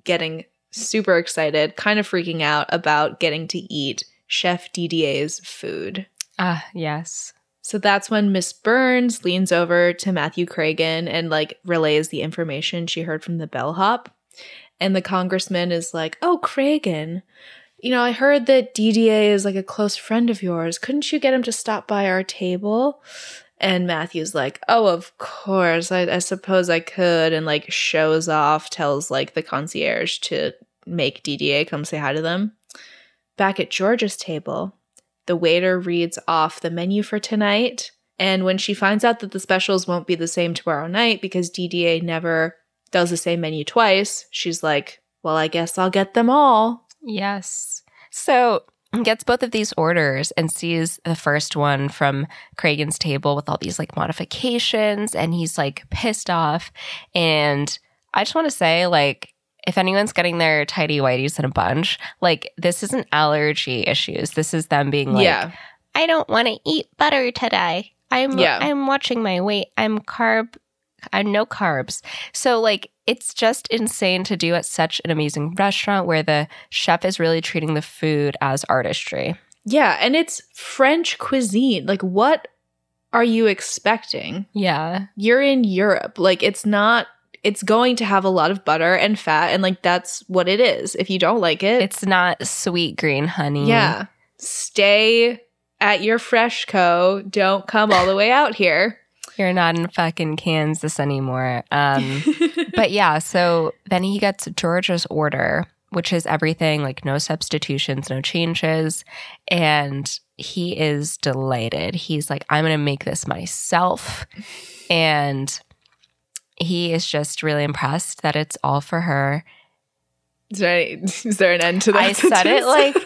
getting super excited, kind of freaking out about getting to eat Chef Didier's food. Ah, yes. So that's when Miss Burns leans over to Matthew Kragen and like relays the information she heard from the bellhop. And the congressman is like, Oh, Kragen, you know, I heard that Didier is like a close friend of yours. Couldn't you get him to stop by our table? And Matthew's like, Oh, of course. I, I suppose I could. And like shows off, tells like the concierge to make Didier come say hi to them. Back at George's table, the waiter reads off the menu for tonight. And when she finds out that the specials won't be the same tomorrow night because Didier never does the same menu twice, she's like, Well, I guess I'll get them all. Yes. So gets both of these orders and sees the first one from Kragen's table with all these like modifications and he's like pissed off. And I just want to say, like, if anyone's getting their tidy whities in a bunch, like this isn't allergy issues. This is them being like, yeah. I don't want to eat butter today. I'm Yeah. I'm watching my weight. I'm carb I'm no carbs. So like it's just insane to do at such an amazing restaurant where the chef is really treating the food as artistry. Yeah. And it's French cuisine. Like, what are you expecting? Yeah. You're in Europe. Like, it's not, it's going to have a lot of butter and fat. And like, that's what it is. If you don't like it, It's not Sweetgreen honey. yeah. Stay at your fresh co. Don't come all the way out here. You're not in fucking Kansas anymore. Um but yeah, so then he gets Georgia's order, which is everything like no substitutions, no changes. And he is delighted. He's like, I'm going to make this myself. And he is just really impressed that it's all for her. Is there, any, is there an end to that? I said it like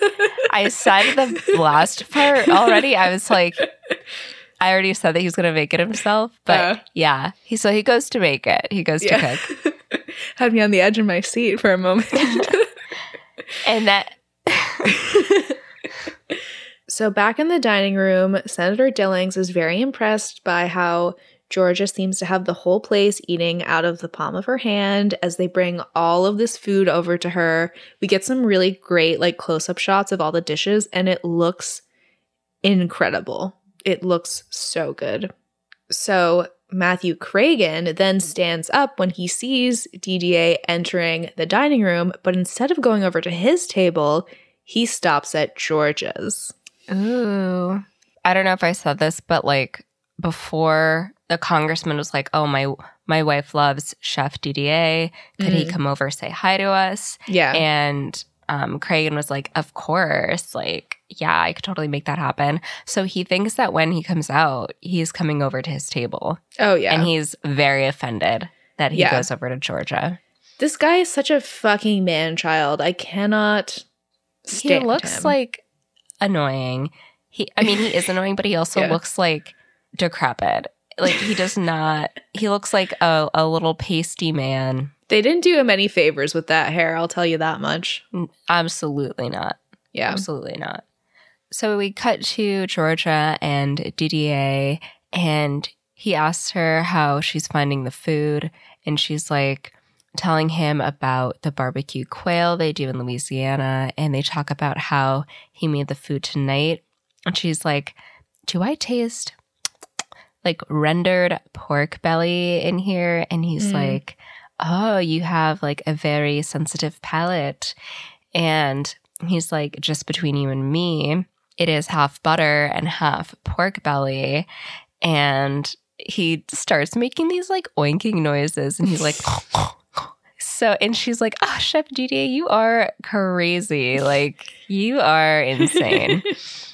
I said the last part already. I was like, I already said that he's going to make it himself. But Uh. yeah, he so he goes to make it. He goes to cook. Had me on the edge of my seat for a moment. And that So, back in the dining room, Senator Dillings is very impressed by how Georgia seems to have the whole place eating out of the palm of her hand as they bring all of this food over to her. We get some really great, like, close up shots of all the dishes, and it looks incredible. It looks so good. So, Matthew Kragen then stands up when he sees Didier entering the dining room, but instead of going over to his table, he stops at George's. Ooh. I don't know if I said this, but like before the congressman was like, "Oh, my my wife loves Chef Didier. Could he Mhm. come over say hi to us?" Yeah. And um, Kragen was like, "Of course, like yeah, I could totally make that happen." So he thinks that when he comes out, he's coming over to his table, oh, yeah. and he's very offended that he Yeah. goes over to Georgia. this guy is such a fucking man child. I cannot stand he looks him. like annoying. He, I mean, he is annoying, but he also Yeah. looks like decrepit. Like he does not. He looks like a, a little pasty man. They didn't do him any favors with that hair, I'll tell you that much. Absolutely not. Yeah. Absolutely not. So we cut to Georgia and Didier, and he asks her how she's finding the food, and she's like telling him about the barbecue quail they do in Louisiana, and they talk about how he made the food tonight. And she's like, Do I taste like rendered pork belly in here? And he's Mm. like, Oh, you have like a very sensitive palate. And he's like, just between you and me, it is half butter and half pork belly. And he starts making these like oinking noises and he's like, so, and she's like, oh, Chef DD, you are crazy. Like, you are insane.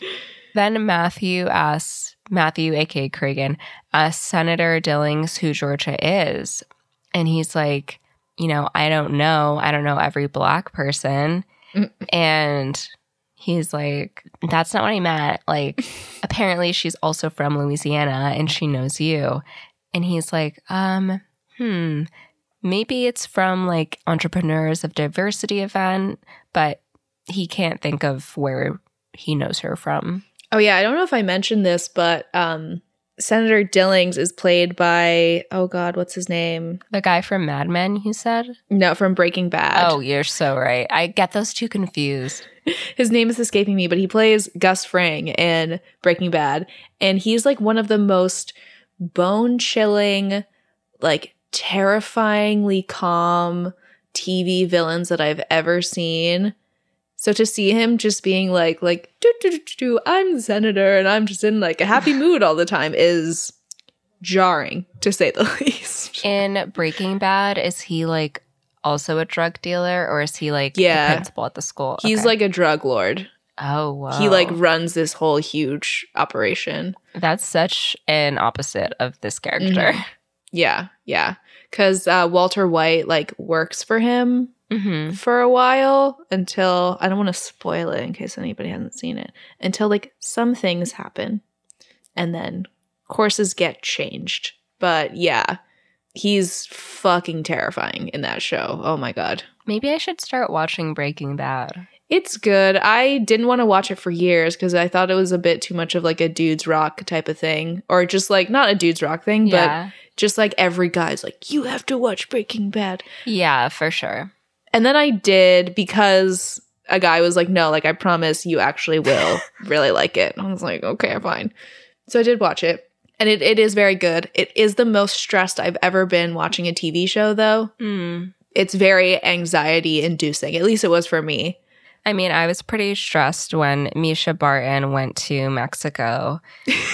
then Matthew asks, Matthew, aka Kragen, asks Senator Dillings who Georgia is. And he's like, you know, I don't know. I don't know every black person. And he's like, that's not what I meant. Like, apparently she's also from Louisiana and she knows you. And he's like, um, hmm, maybe it's from like Entrepreneurs of Diversity event, but he can't think of where he knows her from. Oh yeah, I don't know if I mentioned this, but um Senator Dillings is played by oh god, what's his name? The guy from Mad Men, you said? No, from Breaking Bad. Oh, you're so right. I get those two confused. His name is escaping me, but he plays Gus Fring in Breaking Bad, and he's like one of the most bone chilling, like terrifyingly calm TV villains that I've ever seen. So to see him just being like, like, do, do, do, do, I'm the senator and I'm just in like a happy mood all the time is jarring to say the least. In Breaking Bad, is he like also a drug dealer or is he like Yeah. the principal at the school? He's Okay. like a drug lord. oh, wow. He like runs this whole huge operation. That's such an opposite of this character. Yeah, yeah. Cause uh, Walter White like works for him hmm for a while until I don't want to spoil it in case anybody hasn't seen it. Until like some things happen and then courses get changed. But yeah, he's fucking terrifying in that show. Oh my god. Maybe I should start watching Breaking Bad. It's good. I didn't want to watch it for years because I thought it was a bit too much of like a dude's rock type of thing. Or just like not a dude's rock thing, Yeah. but just like every guy's like, you have to watch Breaking Bad. Yeah, for sure. And then I did because a guy was like, no, like, I promise you actually will really like it. I was like, okay, fine. So I did watch it. And it, it is very good. It is the most stressed I've ever been watching a TV show, though. Mm. It's very anxiety inducing. At least it was for me. I mean, I was pretty stressed when Mischa Barton went to Mexico,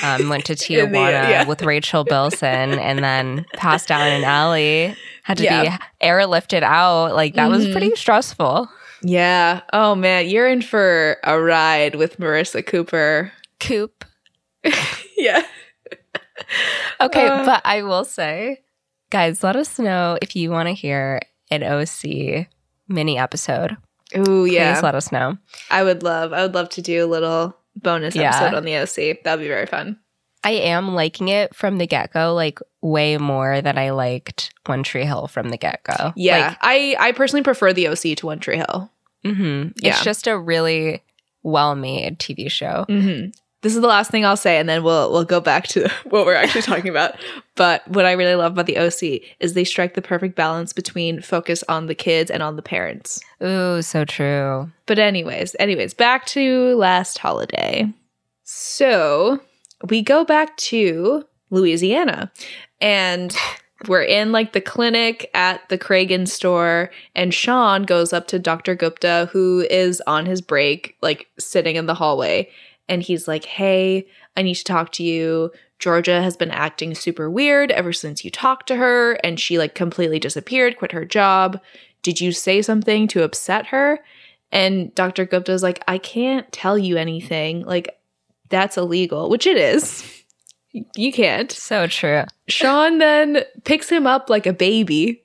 um, went to the- Tijuana yeah. with Rachel Bilson, and then passed out in an alley. Had to Yeah. be airlifted out. Like that was Mhm. pretty stressful. Yeah. Oh, man. You're in for a ride with Marissa Cooper. Coop. yeah. Okay, Uh. but I will say, guys, let us know if you want to hear an OC mini episode. Ooh, yeah. Please let us know. I would love, I would love to do a little bonus Yeah. episode on the OC. That'd be very fun. I am liking it from the get go, like way more than I liked One Tree Hill from the get go. Yeah. I, I personally prefer the OC to One Tree Hill. hmm Yeah. It's just a really well made TV show. hmm This is the last thing I'll say, and then we'll we'll go back to what we're actually talking about. But what I really love about the OC is they strike the perfect balance between focus on the kids and on the parents. Ooh, so true. But anyways, anyways, back to last holiday. So we go back to Louisiana, and we're in like the clinic at the Kragen store, and Sean goes up to Dr. Gupta, who is on his break, like sitting in the hallway, and he's like, Hey, I need to talk to you. Georgia has been acting super weird ever since you talked to her, and she like completely disappeared, quit her job. Did you say something to upset her? And Dr. Gupta's like, I can't tell you anything. Like, that's illegal, which it is. You can't. So true. Sean then picks him up like a baby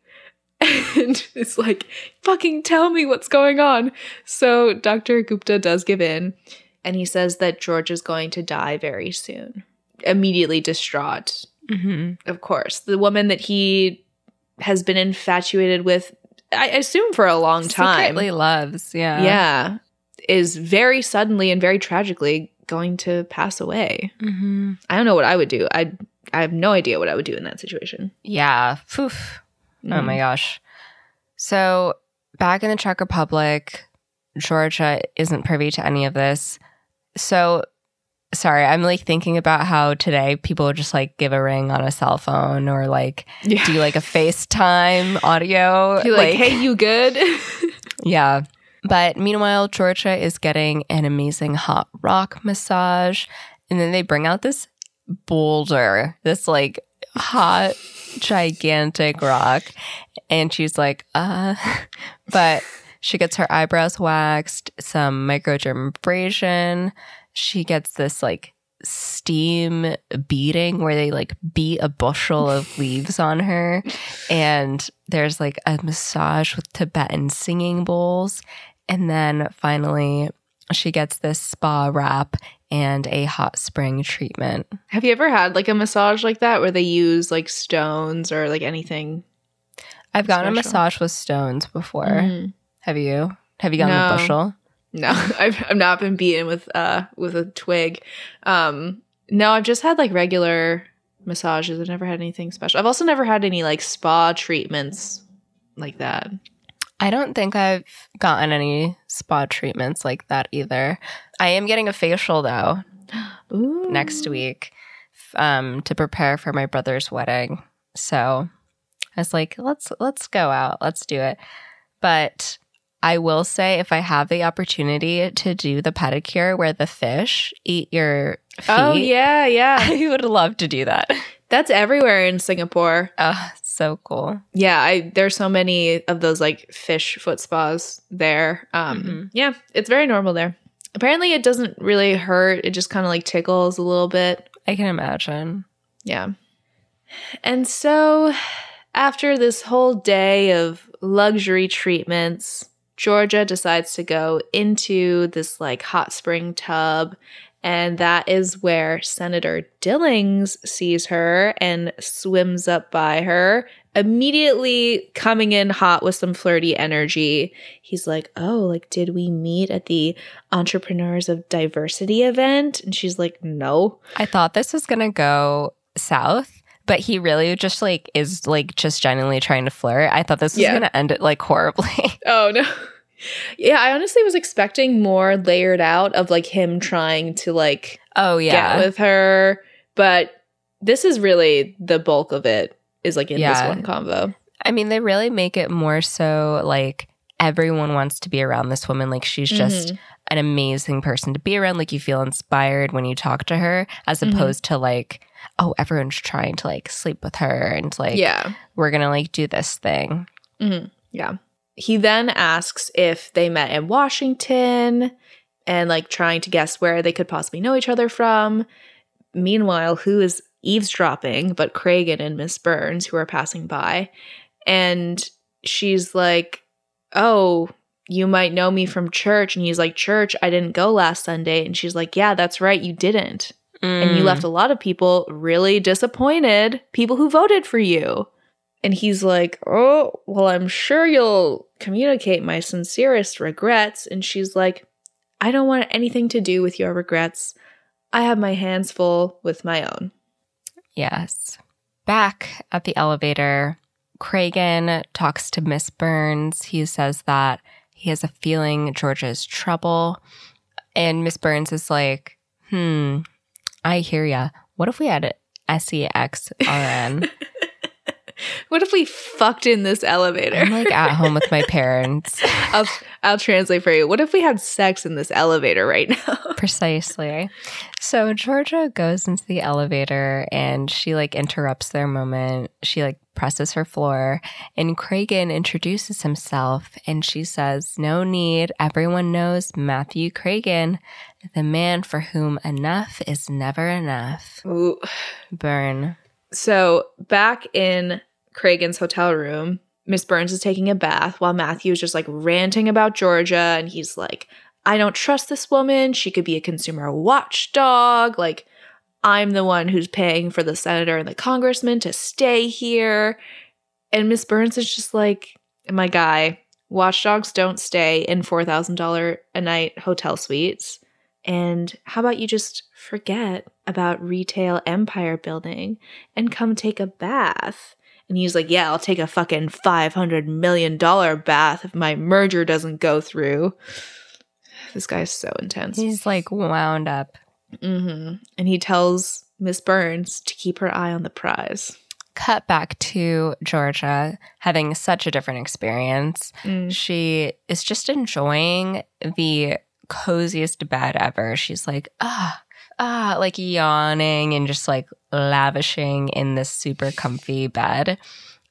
and is like, fucking tell me what's going on. So Dr. Gupta does give in and he says that George is going to die very soon. Immediately distraught, hmm of course. The woman that he has been infatuated with, I assume for a long time. Secretly loves. Yeah. yeah, is very suddenly and very tragically going to pass away. hmm I don't know what I would do. I I have no idea what I would do in that situation. Yeah. Phew. Oh my gosh. So back in the Czech Republic, Georgia isn't privy to any of this. So sorry, I'm like thinking about how today people would just like give a ring on a cell phone or like Yeah. do like a FaceTime audio. You're like, hey, you good? Yeah. But meanwhile, Georgia is getting an amazing hot rock massage. And then they bring out this boulder, this like hot, gigantic rock. And she's like, uh, but she gets her eyebrows waxed, some microdermabrasion. She gets this like steam beating where they like beat a bushel of leaves on her. And there's like a massage with Tibetan singing bowls. And then finally, she gets this spa wrap and a hot spring treatment. have you ever had like a massage like that where they use like stones or like anything? I've gotten a massage with stones before. Mhm. Have you? Have you gotten No. a bushel? No, I've I've not been beaten with uh with a twig. Um, No, I've just had like regular massages. I've never had anything special. I've also never had any like spa treatments like that. I don't think I've gotten any spa treatments like that either. I am getting a facial though Ooh. next week um, to prepare for my brother's wedding. So I was like, let's let's go out, let's do it. But I will say, if I have the opportunity to do the pedicure where the fish eat your feet, Oh yeah, yeah. I would love to do that. That's everywhere in Singapore. Oh, so cool. Yeah, I there's so many of those like fish foot spas there. Um Mhm. yeah, it's very normal there. Apparently it doesn't really hurt. It just kind of like tickles a little bit. I can imagine. Yeah. And so after this whole day of luxury treatments, Georgia decides to go into this like hot spring tub. And that is where Senator Dillings sees her and swims up by her, immediately coming in hot with some flirty energy. He's like, Oh, like, did we meet at the Entrepreneurs of Diversity event? And she's like, No. I thought this was gonna go south, but he really just like is like just genuinely trying to flirt. I thought this was Yeah. gonna end it like horribly. Oh no. Yeah, I honestly was expecting more layered out of like him trying to like oh yeah, get with her, but this is really the bulk of it is like in Yeah. this one combo. I mean, they really make it more so like everyone wants to be around this woman. Like she's just Mhm. an amazing person to be around. Like you feel inspired when you talk to her, as Mhm. opposed to like, oh, everyone's trying to like sleep with her and like, yeah. we're gonna like do this thing. Mhm. Yeah. He then asks if they met in Washington and like trying to guess where they could possibly know each other from. Meanwhile, who is eavesdropping but Kragen and Miss Burns who are passing by. And she's like, Oh, you might know me from church. And he's like, Church, I didn't go last Sunday. And she's like, Yeah, that's right, you didn't. And you Mm. left a lot of people really disappointed, people who voted for you. And he's like, Oh, well, I'm sure you'll communicate my sincerest regrets. And she's like, I don't want anything to do with your regrets. I have my hands full with my own. Yes. Back at the elevator, Kragen talks to Miss Burns. He says that he has a feeling Georgia's trouble. And Miss Burns is like, hmm, I hear ya. What if we had SEX RN? What if we fucked in this elevator? I'm like at home with my parents. I'll, I'll translate for you. What if we had sex in this elevator right now? Precisely. So Georgia goes into the elevator and she like interrupts their moment. She like presses her floor and Kragen introduces himself and she says, No need. Everyone knows Matthew Kragen, the man for whom enough is never enough. Ooh. Burn. So back in Kragen's hotel room, Miss Burns is taking a bath while Matthew is just like ranting about Georgia. And he's like, I don't trust this woman. She could be a consumer watchdog. Like, I'm the one who's paying for the senator and the congressman to stay here. And Miss Burns is just like, my guy, watchdogs don't stay in $4,000 a night hotel suites. And how about you just forget about retail empire building and come take a bath? And he's like, Yeah, I'll take a fucking $500 million bath if my merger doesn't go through. This guy's so intense. He's like wound up. hmm And he tells Miss Burns to keep her eye on the prize. Cut back to Georgia having such a different experience. Mm. She is just enjoying the coziest bed ever. She's like, ah, ah, like yawning and just like lavishing in this super comfy bed.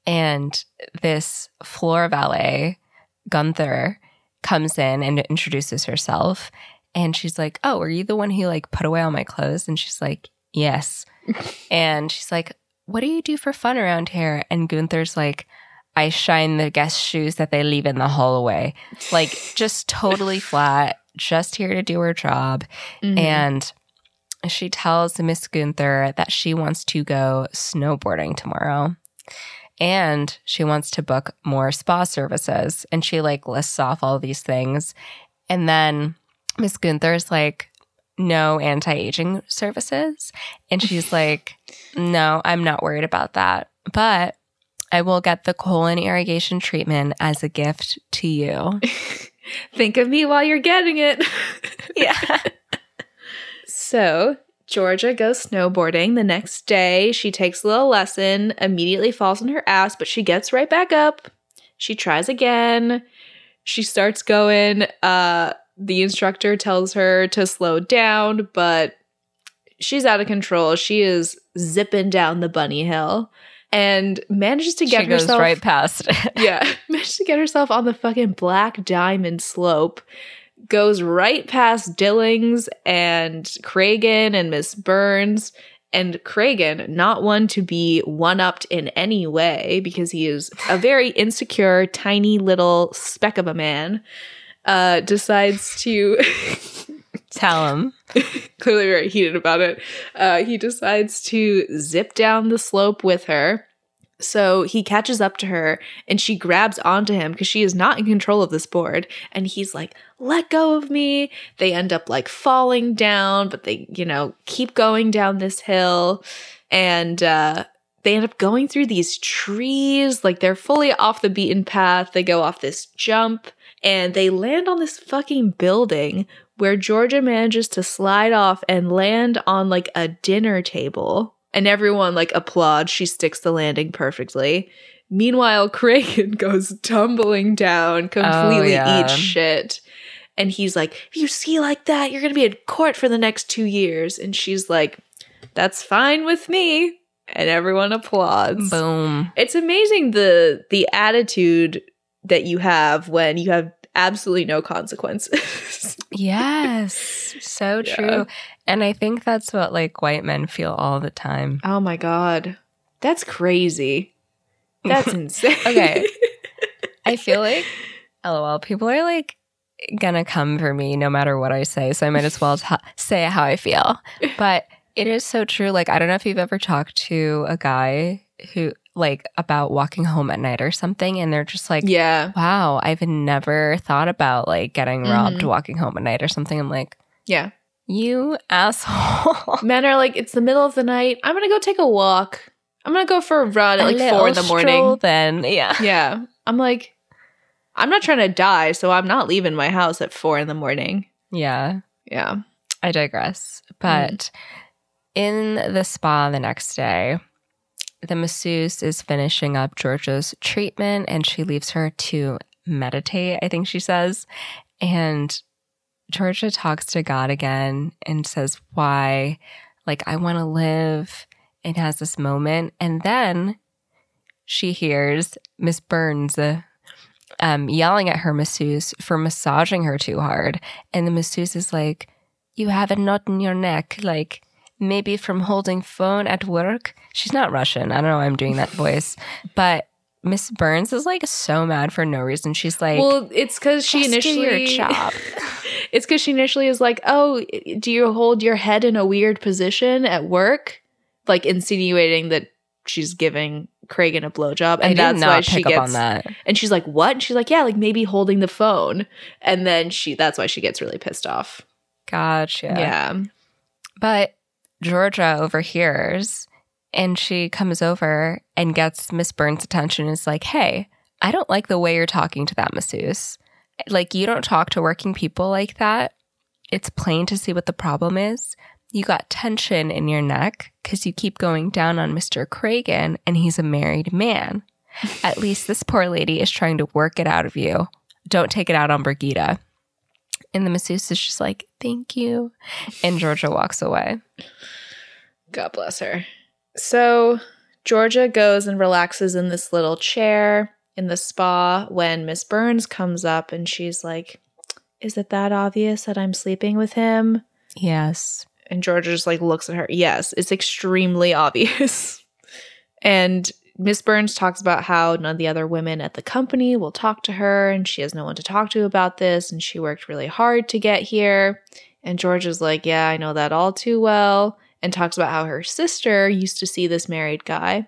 And this floor valet, Gunther, comes in and introduces herself. And she's like, Oh, are you the one who like put away all my clothes? And she's like, Yes. and she's like, What do you do for fun around here? And Gunther's like, I shine the guest shoes that they leave in the hallway. Like, just totally flat, just here to do her job. Mhm. And she tells Miss Gunther that she wants to go snowboarding tomorrow. And she wants to book more spa services. And she like lists off all these things. And then Miss Gunther's like, no anti aging services. And she's like, no, I'm not worried about that. But I will get the colon irrigation treatment as a gift to you. Think of me while you're getting it. yeah. So Georgia goes snowboarding. The next day, she takes a little lesson, immediately falls on her ass, but she gets right back up. She tries again. She starts going. Uh, the instructor tells her to slow down, but she's out of control. She is zipping down the bunny hill and manages to get she goes herself right past. yeah, manages to get herself on the fucking black diamond slope. Goes right past Dillings and Kragen and Miss Burns. And Kragen, not one to be one upped in any way because he is a very insecure, tiny little speck of a man, uh, decides to Tell him. clearly very heated about it. Uh, he decides to zip down the slope with her. So he catches up to her and she grabs onto him because she is not in control of this board. And he's like, let go of me. They end up like falling down, but they, you know, keep going down this hill. And uh, they end up going through these trees. Like they're fully off the beaten path. They go off this jump and they land on this fucking building where Georgia manages to slide off and land on like a dinner table. And everyone like applauds. She sticks the landing perfectly. Meanwhile, Kragen goes tumbling down, oh, completely yeah. eats shit. And he's like, if you ski like that, you're going to be in court for the next two years. And she's like, that's fine with me. And everyone applauds. Boom. It's amazing the the attitude that you have when you have absolutely no consequences. Yes. So Yeah. true. And I think that's what like white men feel all the time. oh my god. That's crazy. That's insane. Okay. I feel like, lol, people are like gonna come for me no matter what I say. So I might as well t- say how I feel. But it is so true. Like, I don't know if you've ever talked to a guy who, like, about walking home at night or something, and they're just like, yeah. wow, I've never thought about like getting robbed Mhm. walking home at night or something. I'm like, Yeah. you asshole. Men are like, it's the middle of the night. I'm gonna go take a walk. I'm gonna go for a run at A like four in the morning. Then, yeah. Yeah. I'm like, I'm not trying to die, so I'm not leaving my house at four in the morning. Yeah. Yeah. I digress. But in the spa the next day, the masseuse is finishing up Georgia's treatment and she leaves her to meditate, I think she says. And Georgia talks to God again and says, Why? Like, I want to live, and has this moment. And then she hears Miss Burns uh, um, yelling at her masseuse for massaging her too hard. And the masseuse is like, You have a knot in your neck. Like, maybe from holding phone at work. She's not Russian. I don't know why I'm doing that voice. But Miss Burns is like so mad for no reason. She's like, well, it's because she initially your job. it's because she initially is like, "Oh, do you hold your head in a weird position at work?" Like insinuating that she's giving Craig Kragen a blowjob, and that's not why pick she up gets. on that. And she's like, "What?" And she's like, "Yeah, like maybe holding the phone." And then she that's why she gets really pissed off. Gotcha. Yeah. But Georgia overhears and she comes over and gets Miss Burns' attention and is like, Hey, I don't like the way you're talking to that masseuse. Like, you don't talk to working people like that. It's plain to see what the problem is. You got tension in your neck because you keep going down on Mr. Kragen and he's a married man. At least this poor lady is trying to work it out of you. Don't take it out on Brigida. And the masseuse is just like, Thank you. And Georgia walks away. God bless her. So Georgia goes and relaxes in this little chair in the spa when Miss Burns comes up and she's like, Is it that obvious that I'm sleeping with him? Yes. And Georgia just like looks at her. Yes, it's extremely obvious. and Miss Burns talks about how none of the other women at the company will talk to her and she has no one to talk to about this and she worked really hard to get here. And George is like, Yeah, I know that all too well. And talks about how her sister used to see this married guy.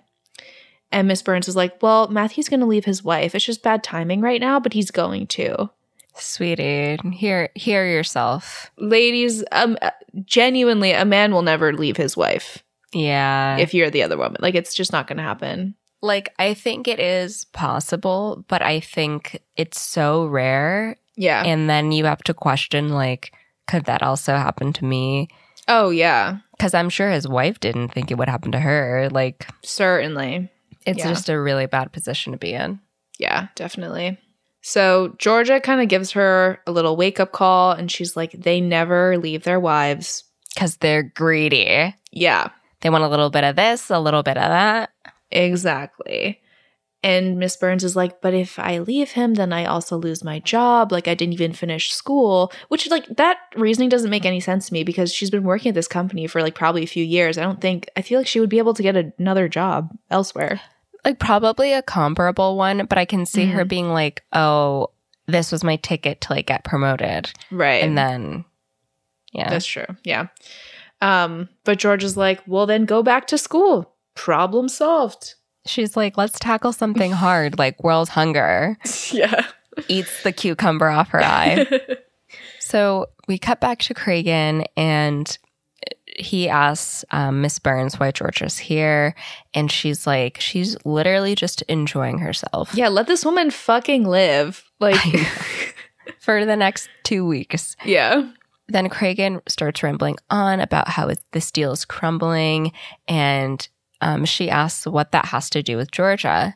And Miss Burns is like, Well, Matthew's going to leave his wife. It's just bad timing right now, but he's going to. Sweetie, hear hear yourself. Ladies, um, uh, genuinely, a man will never leave his wife Yeah. if you're the other woman. Like, it's just not going to happen. Like I think it is possible, but I think it's so rare Yeah. and then you have to question like could that also happen to me? oh, yeah. Cuz I'm sure his wife didn't think it would happen to her. Like Certainly. it's Yeah. just a really bad position to be in. Yeah, definitely. So Georgia kind of gives her a little wake up call and she's like, they never leave their wives. Cuz they're greedy. Yeah, They want a little bit of this, a little bit of that. Exactly. And Miss Burns is like, but if I leave him, then I also lose my job. Like, I didn't even finish school, which, like, that reasoning doesn't make any sense to me because she's been working at this company for like probably a few years. I don't think, I feel like she would be able to get another job elsewhere. Like probably a comparable one, but I can see her Mhm. being like, "Oh, this was my ticket to like get promoted." Right. And then yeah. That's true. Yeah. Um, but George is like, well, then go back to school. Problem solved. She's like, let's tackle something hard like world hunger. Yeah. Eats the cucumber off her eye. so we cut back to Kragen and he asks um, Miss Burns why Georgia's here. And she's like, she's literally just enjoying herself yeah, let this woman fucking live. Like, for the next two weeks. yeah. Then Kragen starts rambling on about how this deal is crumbling. And um, she asks what that has to do with Georgia.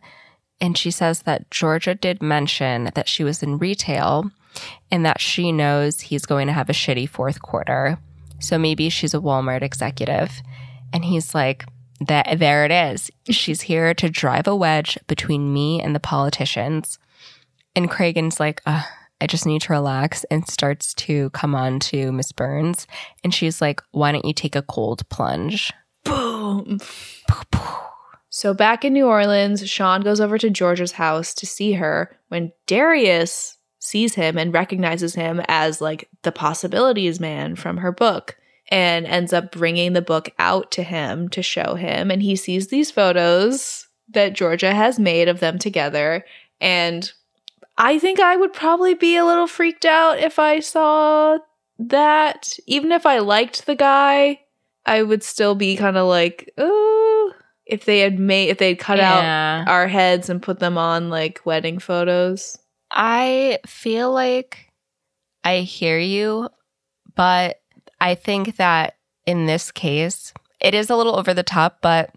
And she says that Georgia did mention that she was in retail and that she knows he's going to have a shitty fourth quarter. So maybe she's a Walmart executive. And he's like, that there it is. She's here to drive a wedge between me and the politicians. And Kragen's like, I just need to relax and starts to come on to Miss Burns. And she's like, why don't you take a cold plunge? So back in New Orleans, Sean goes over to Georgia's house to see her when Darius sees him and recognizes him as like the possibilities man from her book and ends up bringing the book out to him to show him. And he sees these photos that Georgia has made of them together. And I think I would probably be a little freaked out if I saw that. Even if I liked the guy, I would still be kind of like, oh, if they had made, if they'd cut out our heads and put them on like wedding photos. I feel like I hear you, but I think that in this case, it is a little over the top, but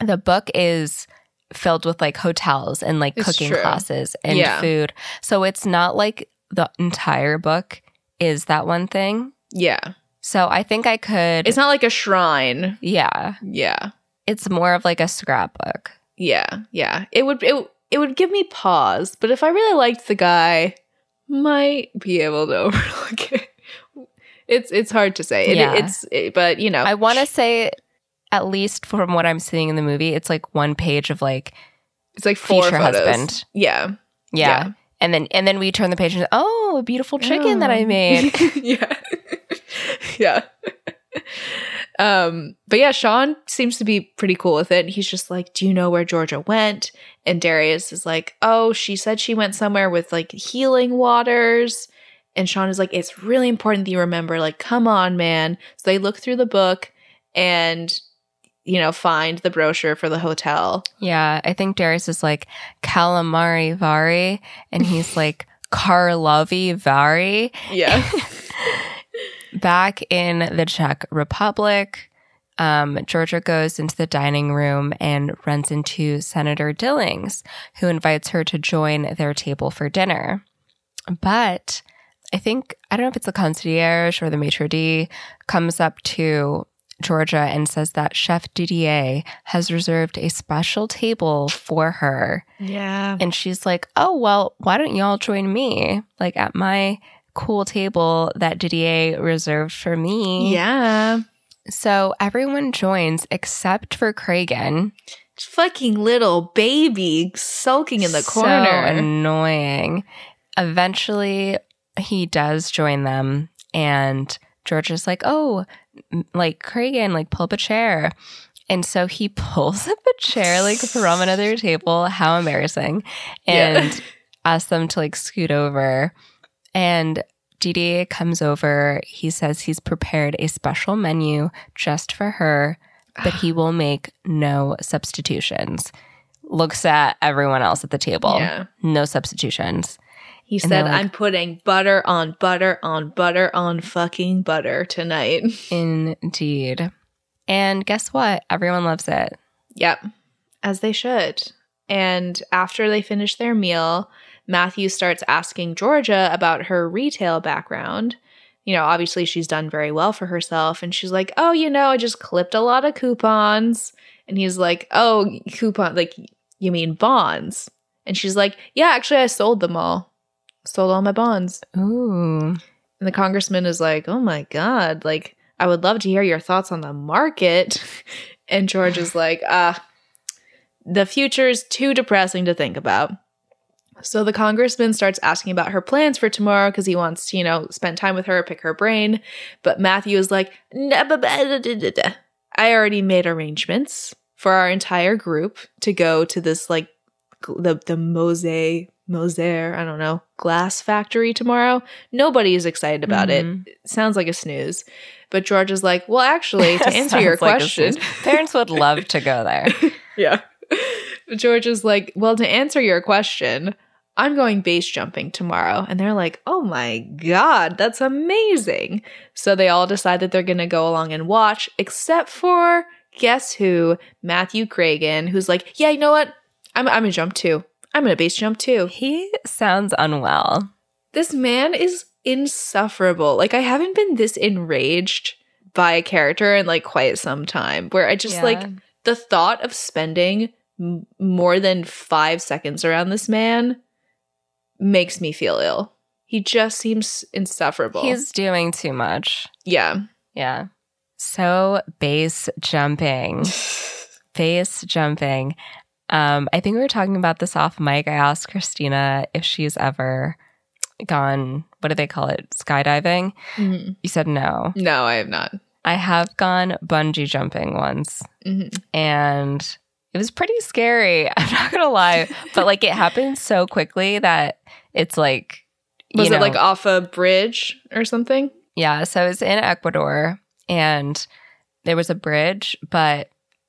the book is filled with like hotels and like It's cooking true. classes and Yeah. food. So it's not like the entire book is that one thing. Yeah. So I think I could. It's not like a shrine. yeah. Yeah. It's more of like a scrapbook. Yeah. Yeah. It would, it, it would give me pause, but if I really liked the guy, might be able to overlook it. It's, it's hard to say. It, Yeah. it's, it, but you know, I want to say, at least from what I'm seeing in the movie, it's like one page of like, it's like four future photos. husband. Yeah. yeah. Yeah. And then and then we turn the page and oh, a beautiful chicken that I Oh. made. yeah. yeah. um, but yeah, Sean seems to be pretty cool with it. He's just like, Do you know where Georgia went? And Darius is like, Oh, she said she went somewhere with like healing waters. And Sean is like, It's really important that you remember, like, come on, man. So they look through the book and you know, find the brochure for the hotel. yeah, I think Darius is like calamari vari, and he's like Karlovy Vary. Yeah. Back in the Czech Republic, um, Georgia goes into the dining room and runs into Senator Dillings, who invites her to join their table for dinner. But I think, I don't know if it's the concierge or the maitre d' comes up to Georgia and says that Chef Didier has reserved a special table for her. yeah. And she's like, oh, well, why don't y'all join me? Like at my cool table that Didier reserved for me. Yeah. So everyone joins except for Kragen. Fucking little baby sulking in the So corner. annoying. Eventually, he does join them, and George is like, "Oh, like Kragen, like pull up a chair." And so he pulls up a chair like from another table. How embarrassing! Yeah. And asks them to like scoot over. And Didi comes over. He says he's prepared a special menu just for her, but he will make no substitutions. Looks at everyone else at the table. Yeah. No substitutions. He And said, like- I'm putting butter on butter on butter on fucking butter tonight. Indeed. And guess what? Everyone loves it. Yep, as they should. And after they finish their meal, Matthew starts asking Georgia about her retail background. You know, obviously she's done very well for herself. And she's like, oh, you know, I just clipped a lot of coupons. And he's like, oh, coupon, like, you mean bonds? And she's like, yeah, actually, I sold them all. Sold all my bonds. Ooh. And the congressman is like, oh my God, like, I would love to hear your thoughts on the market. And George is like, ah, the future is too depressing to think about. So the congressman starts asking about her plans for tomorrow because he wants to, you know, spend time with her, pick her brain. But Matthew is like, "Nah, ba- ba- da- da- da- da. I already made arrangements for our entire group to go to this, like, the, the Mose, Moser, I don't know, glass factory tomorrow. Nobody is excited about Mhm. it. Sounds like a snooze. But George is like, well, actually, to answer your like question. Parents would love to go there. yeah. George is like, well, to answer your question, I'm going base jumping tomorrow. And they're like, oh my God, that's amazing. So they all decide that they're going to go along and watch, except for guess who? Matthew Kragen, who's like, yeah, you know what? I'm, I'm going to jump too. I'm going to base jump too. He sounds unwell. This man is insufferable. Like, I haven't been this enraged by a character in like quite some time where I just Yeah. like the thought of spending m- more than five seconds around this man makes me feel ill. He just seems insufferable. He's doing too much. yeah. Yeah. So base jumping. Base jumping. Um, I think we were talking about this off mic. I asked Christina if she's ever gone, what do they call it? Skydiving? Mhm. You said no. No, I have not. I have gone bungee jumping once Mhm. and it was pretty scary. I'm not gonna lie, but like it happened so quickly that it's like, Was you it like off a bridge or something? Yeah, so I was in Ecuador and there was a bridge, but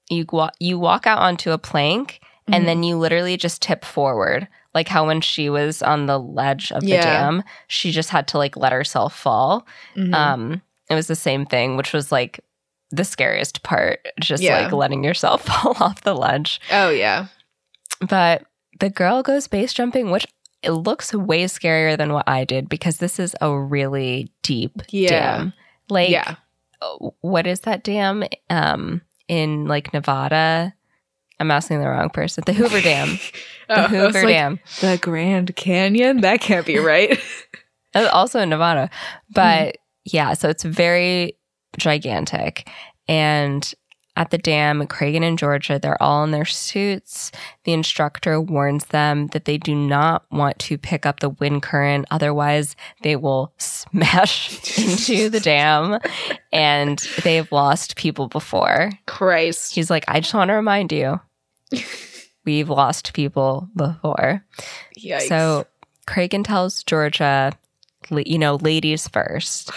you wa- you walk out onto a plank Mhm. and then you literally just tip forward. Like how when she was on the ledge of the Yeah. dam, she just had to like let herself fall. Mhm. Um it was the same thing, which was like the scariest part, just Yeah. like letting yourself fall off the ledge. oh yeah. But the girl goes base jumping, which it looks way scarier than what I did because this is a really deep Yeah. dam. Like yeah. what is that dam um in like Nevada? I'm asking the wrong person. The Hoover Dam. The Oh, Hoover like, Dam. The Grand Canyon? That can't be right. Uh, Also in Nevada. But Mm-hmm. yeah, so it's very gigantic. And at the dam, Kragen and Georgia, they're all in their suits. The instructor warns them that they do not want to pick up the wind current, otherwise, they will smash into the dam. And they've lost people before. Christ. He's like, I just want to remind you, we've lost people before. Yikes. So Kragen tells Georgia, you know, ladies first.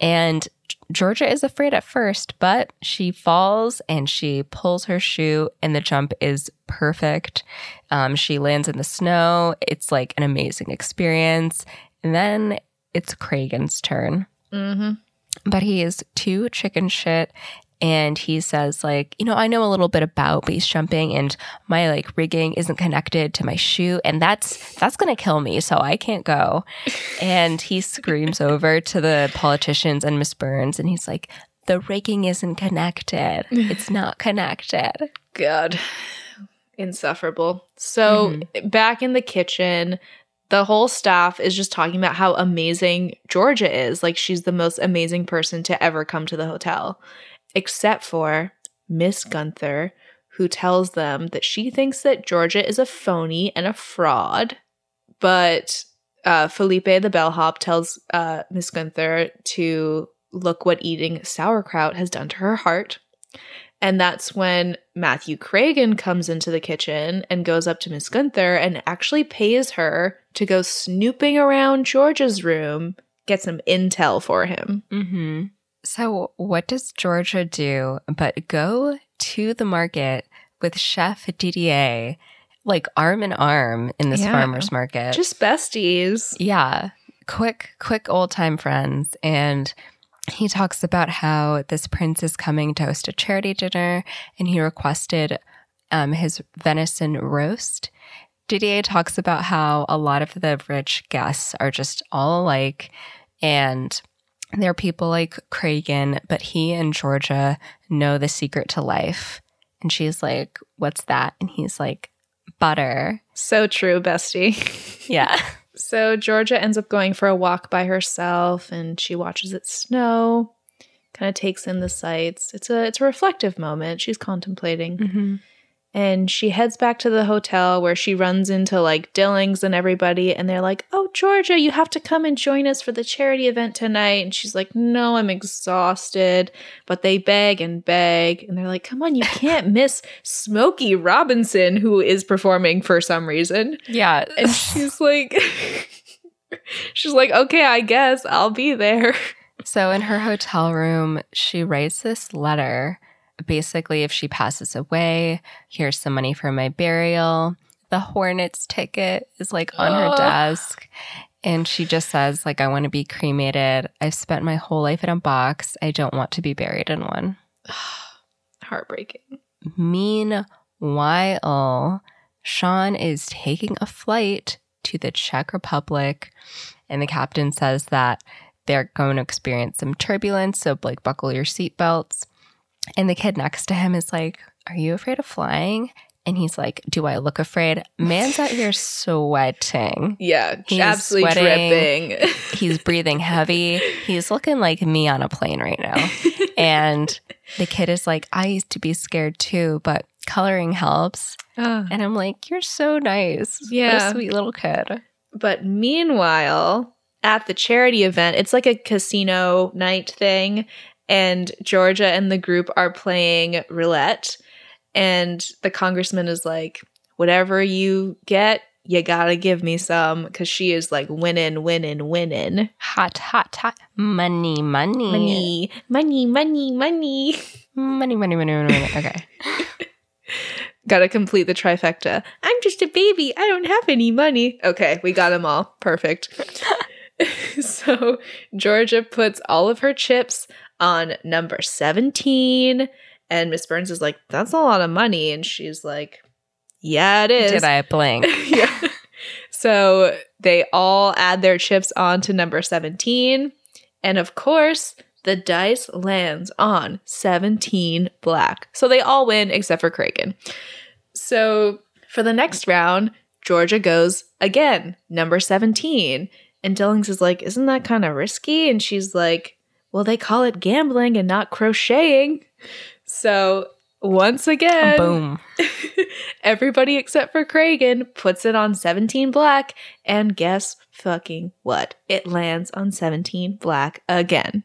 And Georgia is afraid at first, but she falls and she pulls her shoe, and the jump is perfect. Um, she lands in the snow. It's like an amazing experience. And then it's Kragen's turn hmm but he is too chicken shit and he says like you know i know a little bit about base jumping and my like rigging isn't connected to my shoe and that's that's gonna kill me so i can't go. And he screams over to the politicians and miss burns and he's like the rigging isn't connected. It's not connected. God, insufferable. So mm-hmm. back in the kitchen, the whole staff is just talking about how amazing Georgia is. Like she's the most amazing person to ever come to the hotel, except for Miss Gunther, who tells them that she thinks that Georgia is a phony and a fraud. But uh, Felipe the bellhop tells uh, Miss Gunther to look what eating sauerkraut has done to her heart. And that's when Matthew Kragen comes into the kitchen and goes up to Miss Gunther and actually pays her to go snooping around Georgia's room, get some intel for him. Mm-hmm. So, what does Georgia do but go to the market with Chef Didier, like arm in arm in this Yeah. farmer's market? Just besties. Yeah, quick, quick old time friends. And he talks about how this prince is coming to host a charity dinner and he requested um, his venison roast. Didier talks about how a lot of the rich guests are just all alike and they're people like Cragen, but he and Georgia know the secret to life. And she's like, What's that? And he's like, Butter. So true, bestie. Yeah. So Georgia ends up going for a walk by herself and she watches it snow, kind of takes in the sights. It's a it's a reflective moment. She's contemplating. Mm-hmm. And she heads back to the hotel where she runs into like Dillings and everybody and they're like, "Oh, Georgia, you have to come and join us for the charity event tonight." And she's like, "No, I'm exhausted." But they beg and beg and they're like, "Come on, you can't miss Smokey Robinson who is performing for some reason." Yeah. And she's like, she's like, okay, I guess I'll be there. So in her hotel room, she writes this letter. Basically, if she passes away, here's some money for my burial. The Hornets ticket is like on her oh. desk. And she just says, like, I want to be cremated. I've spent my whole life in a box. I don't want to be buried in one. Heartbreaking. Meanwhile, Sean is taking a flight to the Czech Republic, and the captain says that they're going to experience some turbulence. So, like, buckle your seatbelts. And the kid next to him is like, Are you afraid of flying? And he's like, Do I look afraid? Man's out here sweating. Yeah, He's absolutely sweating. dripping. He's breathing heavy. He's looking like me on a plane right now. And the kid is like, I used to be scared too, but coloring helps. Ah. And I'm like, you're so nice. What Yeah. a sweet little kid. But meanwhile, at the charity event, it's like a casino night thing, and Georgia and the group are playing roulette. And the congressman is like, whatever you get, you gotta give me some because she is like winning, winning, winning. Hot, hot, hot. Money, money. Money, money, money, money. Money, money, money, money, money. Okay. Gotta complete the trifecta. I'm just a baby. I don't have any money. Okay, we got them all. Perfect. so Georgia puts all of her chips on number 17. And Miss Burns is like, that's a lot of money. And she's like, yeah, it is. Did I blink? yeah. So they all add their chips on to number 17. And of course, the dice lands on 17 black. So they all win except for Kragen. So for the next round, Georgia goes again, number 17. And Dillings is like, Isn't that kind of risky? And she's like, Well, they call it gambling and not crocheting. So once again, Boom. Everybody except for Kragen puts it on 17 black, and guess fucking what? It lands on 17 black again.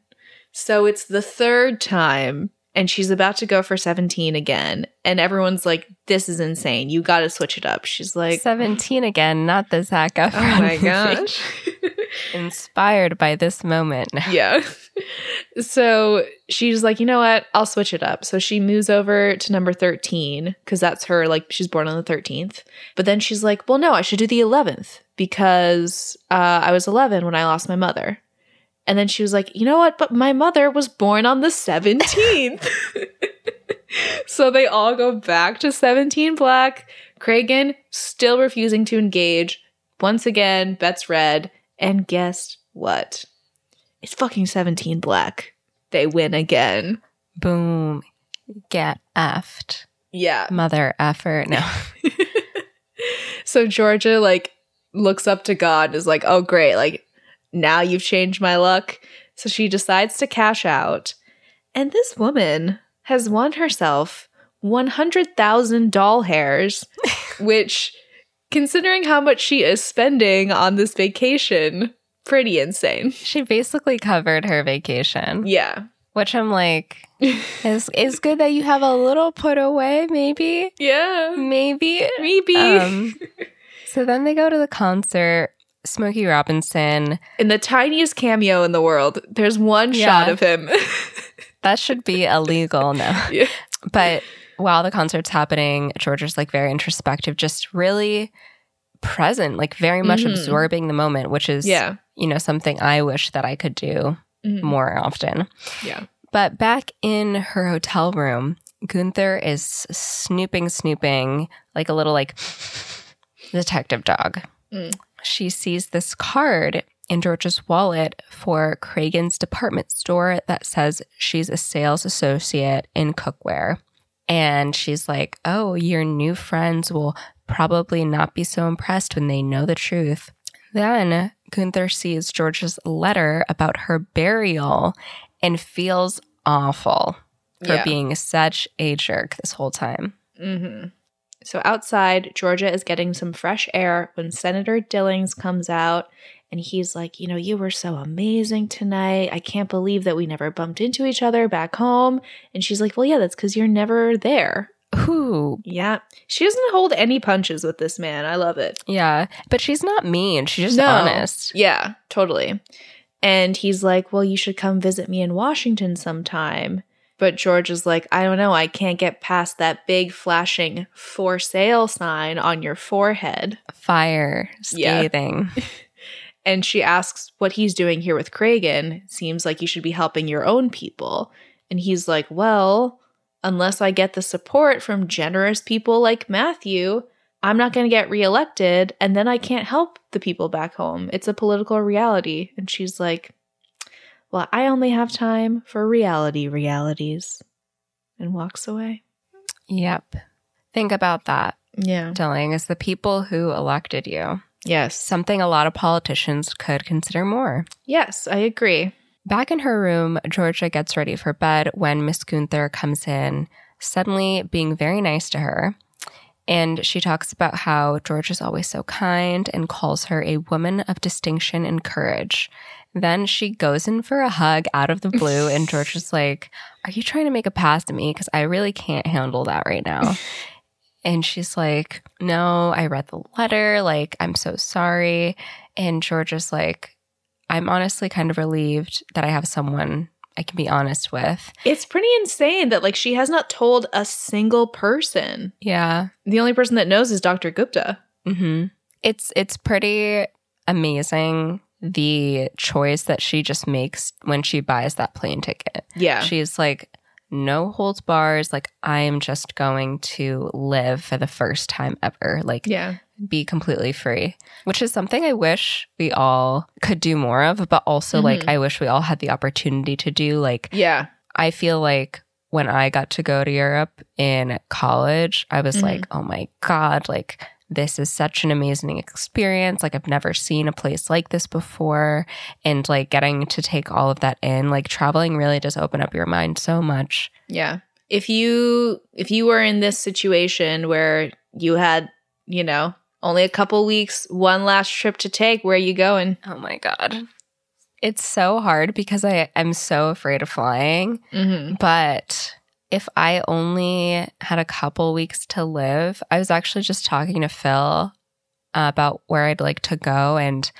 So it's the third time, and she's about to go for 17 again. And everyone's like, This is insane. You got to switch it up. She's like, 17 again, not the Zac Efron. Oh my gosh. Inspired by this moment. yeah. So she's like, you know what? I'll switch it up. So she moves over to number 13 because that's her, like, she's born on the 13th. But then she's like, well, no, I should do the 11th because uh, I was 11 when I lost my mother. And then she was like, you know what? But my mother was born on the 17th. so they all go back to 17 black. Kragen still refusing to engage. Once again, bets red. And guess what? It's fucking 17 black. They win again. Boom. Get effed. Yeah. Mother effort. No. So Georgia like looks up to God and is like, "Oh great, like now you've changed my luck." So she decides to cash out. And this woman has won herself 100,000 doll hairs, which considering how much she is spending on this vacation, pretty insane. She basically covered her vacation. Yeah. which I'm like, it's, it's good that you have a little put away, maybe. yeah. Maybe. Maybe. Um, so then they go to the concert. Smokey Robinson, in the tiniest cameo in the world, there's one Yeah. shot of him. that should be illegal now. Yeah. But while the concert's happening, Georgia's like very introspective, just really present, like very much Mhm. absorbing the moment, which is, yeah. you know, something I wish that I could do Mhm. more often. Yeah. But back in her hotel room, Gunther is snooping, snooping like a little like detective dog. Mm. She sees this card in George's wallet for Kragen's department store that says she's a sales associate in cookware. And she's like, Oh, your new friends will probably not be so impressed when they know the truth. Then Gunther sees George's letter about her burial and feels awful for Yeah. being such a jerk this whole time. hmm So outside, Georgia is getting some fresh air when Senator Dillings comes out and he's like, You know, you were so amazing tonight. I can't believe that we never bumped into each other back home. And she's like, Well, yeah, that's because you're never there. Ooh, Yeah. She doesn't hold any punches with this man. I love it. yeah. But she's not mean. She's just No. honest. Yeah, totally. And he's like, Well, you should come visit me in Washington sometime. But George is like, I don't know. I can't get past that big flashing for sale sign on your forehead. Fire, Yeah. scathing. And she asks what he's doing here with Kragen. Seems like you should be helping your own people. And he's like, Well, unless I get the support from generous people like Matthew, I'm not going to get reelected. And then I can't help the people back home. It's a political reality. And she's like, Well, I only have time for reality realities. And walks away. yep. Think about that, Yeah. Dilling, is the people who elected you. Yes. Something a lot of politicians could consider more. Yes, I agree. Back in her room, Georgia gets ready for bed when Miss Gunther comes in, suddenly being very nice to her. And she talks about how George is always so kind and calls her a woman of distinction and courage. Then she goes in for a hug out of the blue, and George is like, Are you trying to make a pass to me? Because I really can't handle that right now. And she's like, No, I read the letter. Like, I'm so sorry. And George is like, I'm honestly kind of relieved that I have someone I can be honest with. It's pretty insane that like she has not told a single person. Yeah. The only person that knows is Dr. Gupta. hmm It's it's pretty amazing the choice that she just makes when she buys that plane ticket. Yeah. She's like, no holds bars. Like, I am just going to live for the first time ever. Like, yeah. Be completely free, which is something I wish we all could do more of, but also like Mhm. I wish we all had the opportunity to do. Like, Yeah. I feel like when I got to go to Europe in college, I was Mhm. like, oh my God, like this is such an amazing experience. Like I've never seen a place like this before. And like getting to take all of that in, like traveling really does open up your mind so much. Yeah. If you if you were in this situation where you had, you know, only a couple weeks, one last trip to take, where are you going? Oh my God. It's so hard because I, I'm so afraid of flying. Mm-hmm. But if I only had a couple weeks to live, I was actually just talking to Phil about where I'd like to go. And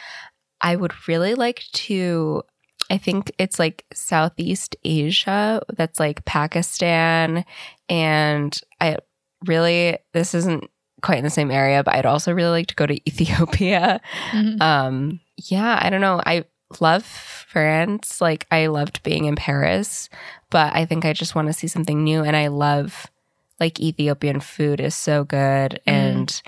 I would really like to, I think it's like Southeast Asia, that's like Pakistan. And I really, this isn't quite in the same area, but I'd also really like to go to Ethiopia. Mm-hmm. Um, yeah, I don't know. I love France. Like I loved being in Paris, but I think I just want to see something new and I love like Ethiopian food is so good and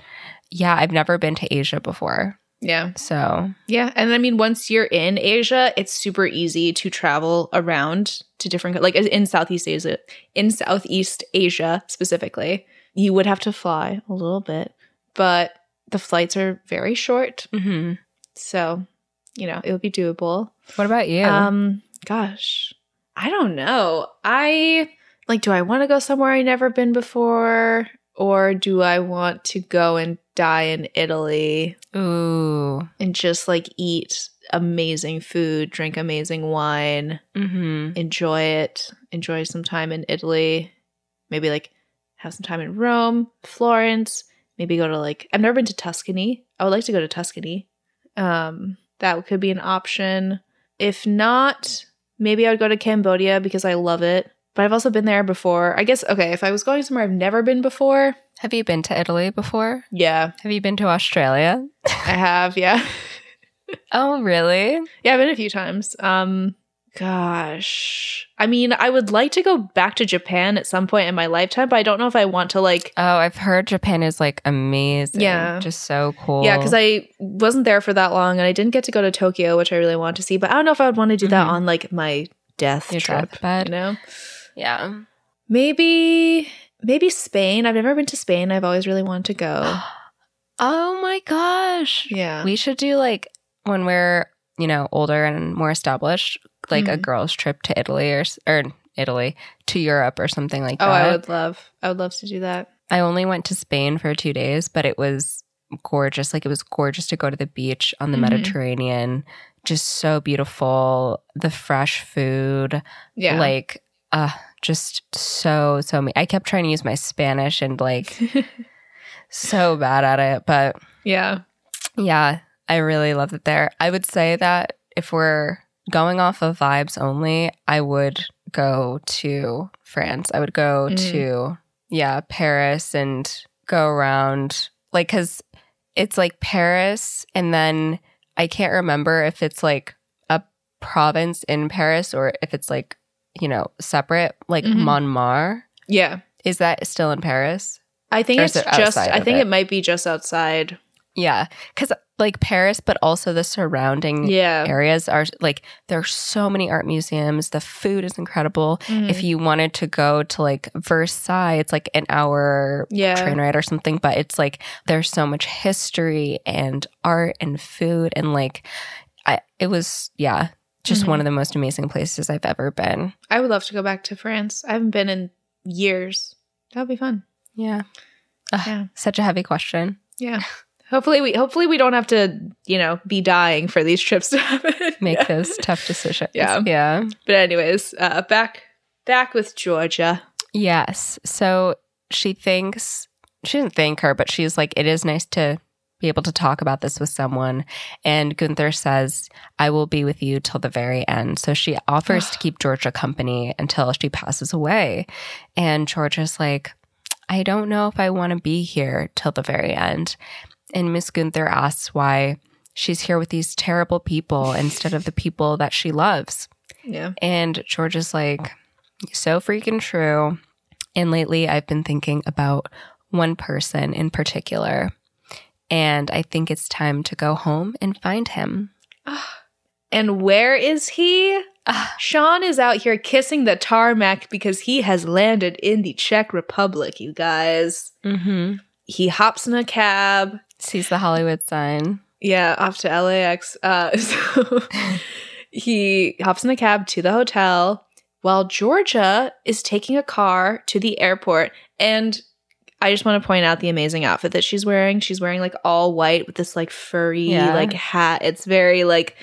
yeah, I've never been to Asia before. Yeah. So, Yeah. And I mean, once you're in Asia, it's super easy to travel around to different, like in Southeast Asia, in Southeast Asia specifically. You would have to fly a little bit, but the flights are very short. mhm. So, you know, it would be doable. what about you? Um, gosh, I don't know. I like, do I want to go somewhere I never been before, or do I want to go and die in Italy Ooh. and just like eat amazing food, drink amazing wine, Mm-hmm. enjoy it, enjoy some time in Italy, maybe like have some time in Rome, Florence, maybe go to like I've never been to Tuscany. I would like to go to Tuscany. Um that could be an option. If not, maybe I would go to Cambodia because I love it. But I've also been there before. I guess okay, if I was going somewhere I've never been before, Have you been to Italy before? yeah, Have you been to Australia? I have, yeah. Oh, really? Yeah, I've been a few times. Um gosh. I mean, I would like to go back to Japan at some point in my lifetime, but I don't know if I want to like Oh, I've heard Japan is like amazing. Yeah. Just so cool. Yeah, because I wasn't there for that long and I didn't get to go to Tokyo, which I really want to see, but I don't know if I would want to do that Mhm. on like my death Your trip. deathbed. You know? Yeah. Maybe maybe Spain. I've never been to Spain. I've always really wanted to go. Oh my gosh. Yeah. We should do like when we're, you know, older and more established, like a Mhm. girls' trip to Italy or or Italy to Europe or something like oh, that. Oh, I would love I would love to do that. I only went to Spain for two days, but it was gorgeous. Like it was gorgeous to go to the beach on the Mhm. Mediterranean. Just so beautiful. The fresh food, Yeah. like, uh, just so so. Me, I kept trying to use my Spanish and like so bad at it, but yeah. yeah, I really loved it there. I would say that if we're going off of vibes only, I would go to France. I would go Mm. to, yeah, Paris and go around, like, because it's like Paris, and then I can't remember if it's like a province in Paris or if it's like, you know, separate, like Mhm. Montmartre. Yeah. Is that still in Paris? I think it's it just I think it? it might be just outside. Yeah, because like Paris, but also the surrounding Yeah. areas are like there's so many art museums. The food is incredible. Mhm. If you wanted to go to like Versailles, it's like an hour yeah. train ride or something, but it's like there's so much history and art and food and like I it was yeah, just Mhm. one of the most amazing places I've ever been. I would love to go back to France. I haven't been in years. That would be fun. Yeah. Ugh, Yeah. Such a heavy question. Yeah. Hopefully we hopefully we don't have to, you know, be dying for these trips to happen. Make Yeah. those tough decisions. Yeah. Yeah. But anyways, uh back back with Georgia. Yes. So she thinks, she didn't thank her, but she's like, it is nice to be able to talk about this with someone. And Gunther says, I will be with you till the very end. So she offers to keep Georgia company until she passes away. And Georgia's like, I don't know if I want to be here till the very end. And Miss Gunther asks why she's here with these terrible people instead of the people that she loves. Yeah. And George is like, so freaking true. And lately, I've been thinking about one person in particular. And I think it's time to go home and find him. And where is he? Ah. Sean is out here kissing the tarmac because he has landed in the Czech Republic, you guys. Mm-hmm. He hops in a cab. Sees the Hollywood sign. Yeah, off to LAX. Uh, so he hops in a cab to the hotel while Georgia is taking a car to the airport. And I just want to point out the amazing outfit that she's wearing. She's wearing like all white with this like furry Yeah. like hat. It's very like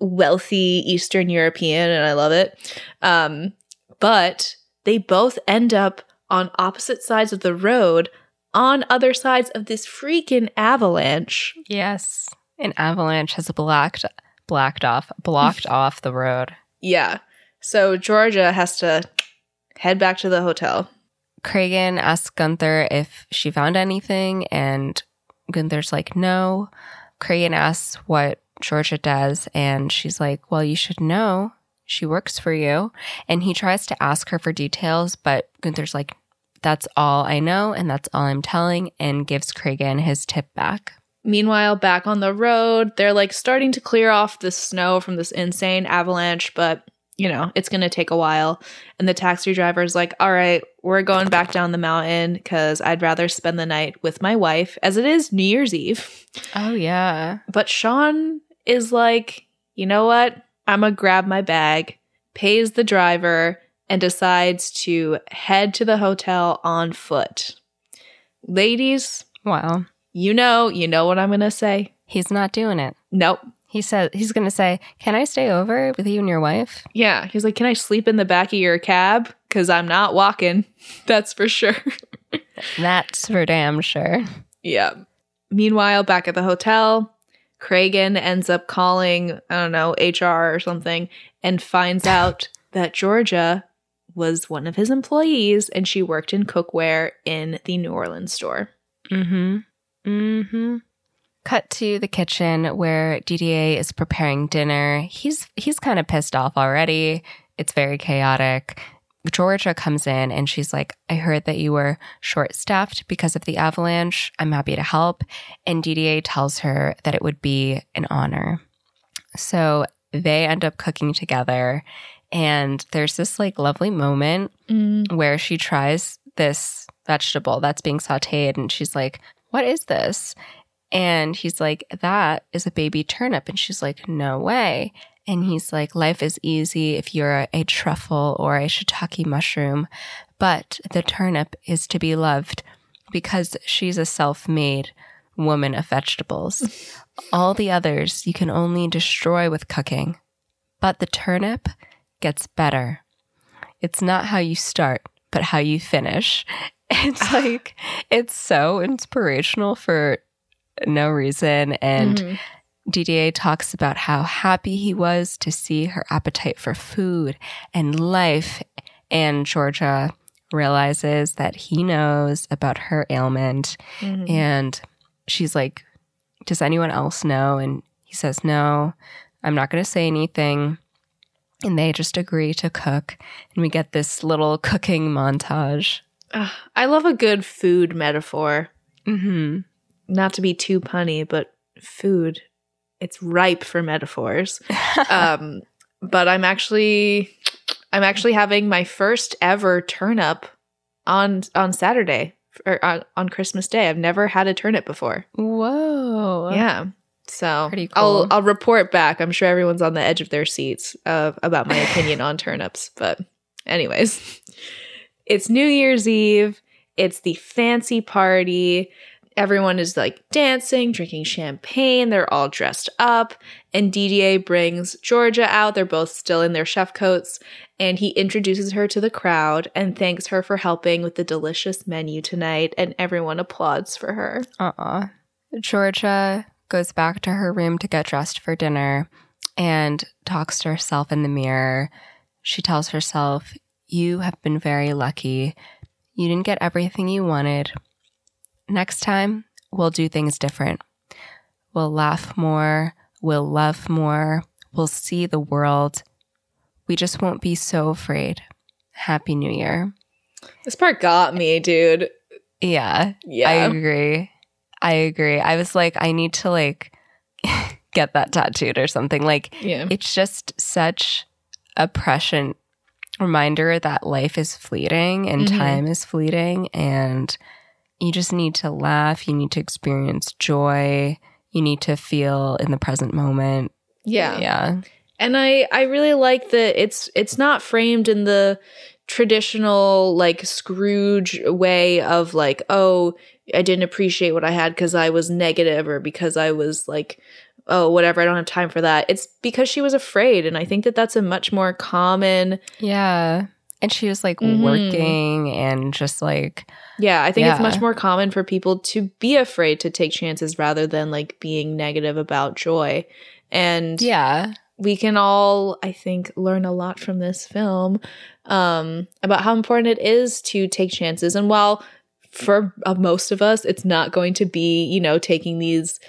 wealthy Eastern European, and I love it. Um, but they both end up on opposite sides of the road on other sides of this freaking avalanche. Yes. An avalanche has blacked blacked off blocked off the road. Yeah. So Georgia has to head back to the hotel. Kragen asks Gunther if she found anything, and Gunther's like, no. Kragen asks what Georgia does, and she's like, well, you should know. She works for you. And he tries to ask her for details, but Gunther's like, that's all I know, and that's all I'm telling, and gives Kragen his tip back. Meanwhile, back on the road, they're like starting to clear off the snow from this insane avalanche, but you know, it's going to take a while. And the taxi driver's like, all right, we're going back down the mountain because I'd rather spend the night with my wife as it is New Year's Eve. Oh, yeah. But Sean is like, you know what? I'm going to grab my bag, pays the driver, and decides to head to the hotel on foot. Ladies, Wow. you know, you know what I'm going to say. He's not doing it. Nope. He said he's going to say, "Can I stay over with you and your wife?" Yeah, he's like, "Can I sleep in the back of your cab? Because I'm not walking. That's for sure." That's for damn sure. yeah. Meanwhile, back at the hotel, Kragen ends up calling, I don't know, HR or something, and finds out that Georgia was one of his employees and she worked in cookware in the New Orleans store. Mm-hmm. Mm-hmm. Cut to the kitchen where Didier is preparing dinner. He's he's kind of pissed off already. It's very chaotic. Georgia comes in and she's like, I heard that you were short staffed because of the avalanche. I'm happy to help. And Didier tells her that it would be an honor. So they end up cooking together. And there's this like lovely moment Mm. where she tries this vegetable that's being sauteed and she's like, What is this? And he's like, That is a baby turnip. And she's like, No way. And he's like, Life is easy if you're a truffle or a shiitake mushroom, but the turnip is to be loved because she's a self made woman of vegetables. All the others you can only destroy with cooking, but the turnip gets better. It's not how you start, but how you finish. It's like, it's so inspirational for no reason. And Mhm. Didier talks about how happy he was to see her appetite for food and life. And Georgia realizes that he knows about her ailment. Mhm. And she's like, Does anyone else know? And he says, No, I'm not going to say anything. And they just agree to cook. And we get this little cooking montage. Ugh, I love a good food metaphor. hmm Not to be too punny, but food, it's ripe for metaphors. um, but I'm actually, I'm actually having my first ever turnip on on Saturday or on, on Christmas Day. I've never had a turnip before. Whoa. Yeah. So Pretty I'll. I'll report back. I'm sure everyone's on the edge of their seats uh, about my opinion on turnips. But anyways, it's New Year's Eve. It's the fancy party. Everyone is like dancing, drinking champagne. They're all dressed up. And Didier brings Georgia out. They're both still in their chef coats. And he introduces her to the crowd and thanks her for helping with the delicious menu tonight. And everyone applauds for her. Uh-uh. Georgia goes back to her room to get dressed for dinner and talks to herself in the mirror. She tells herself, You have been very lucky. You didn't get everything you wanted. Next time, we'll do things different. We'll laugh more. We'll love more. We'll see the world. We just won't be so afraid. Happy New Year. This part got me, dude. Yeah. Yeah. I agree. I agree. I was like, I need to like get that tattooed or something. Like, yeah. it's just such a prescient reminder that life is fleeting and Mhm. time is fleeting. And you just need to laugh. You need to experience joy. You need to feel in the present moment. yeah. Yeah. And I I really like that it's it's not framed in the traditional like Scrooge way of like oh I didn't appreciate what I had cuz I was negative or because I was like oh whatever I don't have time for that. It's because she was afraid and I think that that's a much more common Yeah. And she was like Mhm. working and just like, Yeah, I think it's much more common for people to be afraid to take chances rather than like being negative about joy. And yeah. We can all i think learn a lot from this film um, about how important it is to take chances and while for uh, most of us it's not going to be you know taking these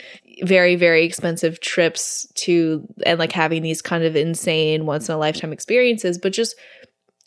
very very expensive trips to and like having these kind of insane once in a lifetime experiences but just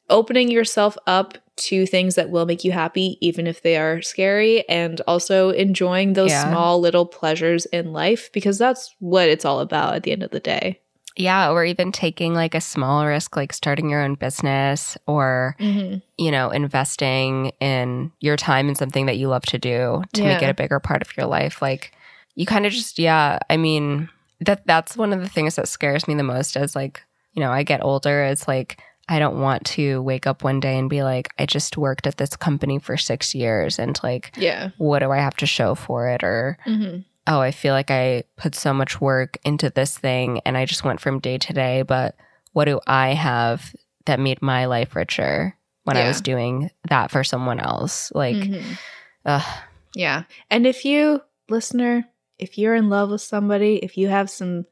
opening yourself up to things that will make you happy even if they are scary and also enjoying those Yeah. small little pleasures in life because that's what it's all about at the end of the day Yeah, or even taking like a small risk, like starting your own business or, Mm-hmm. you know, investing in your time in something that you love to do to make it a bigger part of your life. Like you kind of just, yeah, I mean, that that's one of the things that scares me the most as like, you know, I get older. It's like, I don't want to wake up one day and be like, I just worked at this company for six years and like, Yeah. what do I have to show for it? Or, Mm-hmm. Oh, I feel like I put so much work into this thing and I just went from day to day, but what do I have that made my life richer when I was doing that for someone else? Like, Mhm. ugh, Yeah. And if you, listener, if you're in love with somebody, if you have some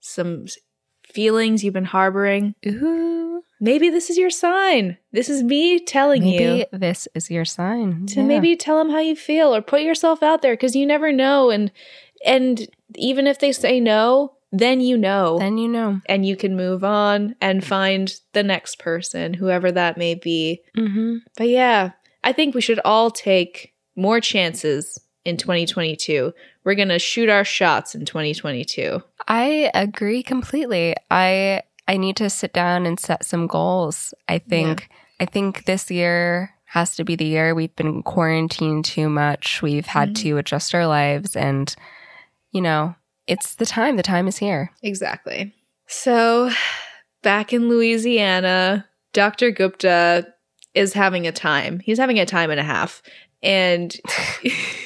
some feelings you've been harboring, ooh, maybe this is your sign. This is me telling maybe you this is your sign. to Yeah. maybe tell them how you feel or put yourself out there cuz you never know and and even if they say no, then you know then you know. and you can move on and find the next person, whoever that may be. Mm-hmm. But yeah, I think we should all take more chances in 2022. We're going to shoot our shots in 2022. I agree completely. I I need to sit down and set some goals. I think I think this year has to be the year we've been quarantined too much. We've had Mhm. to adjust our lives and you know, it's the time. The time is here. Exactly. So, back in Louisiana, Dr. Gupta is having a time. He's having a time and a half. And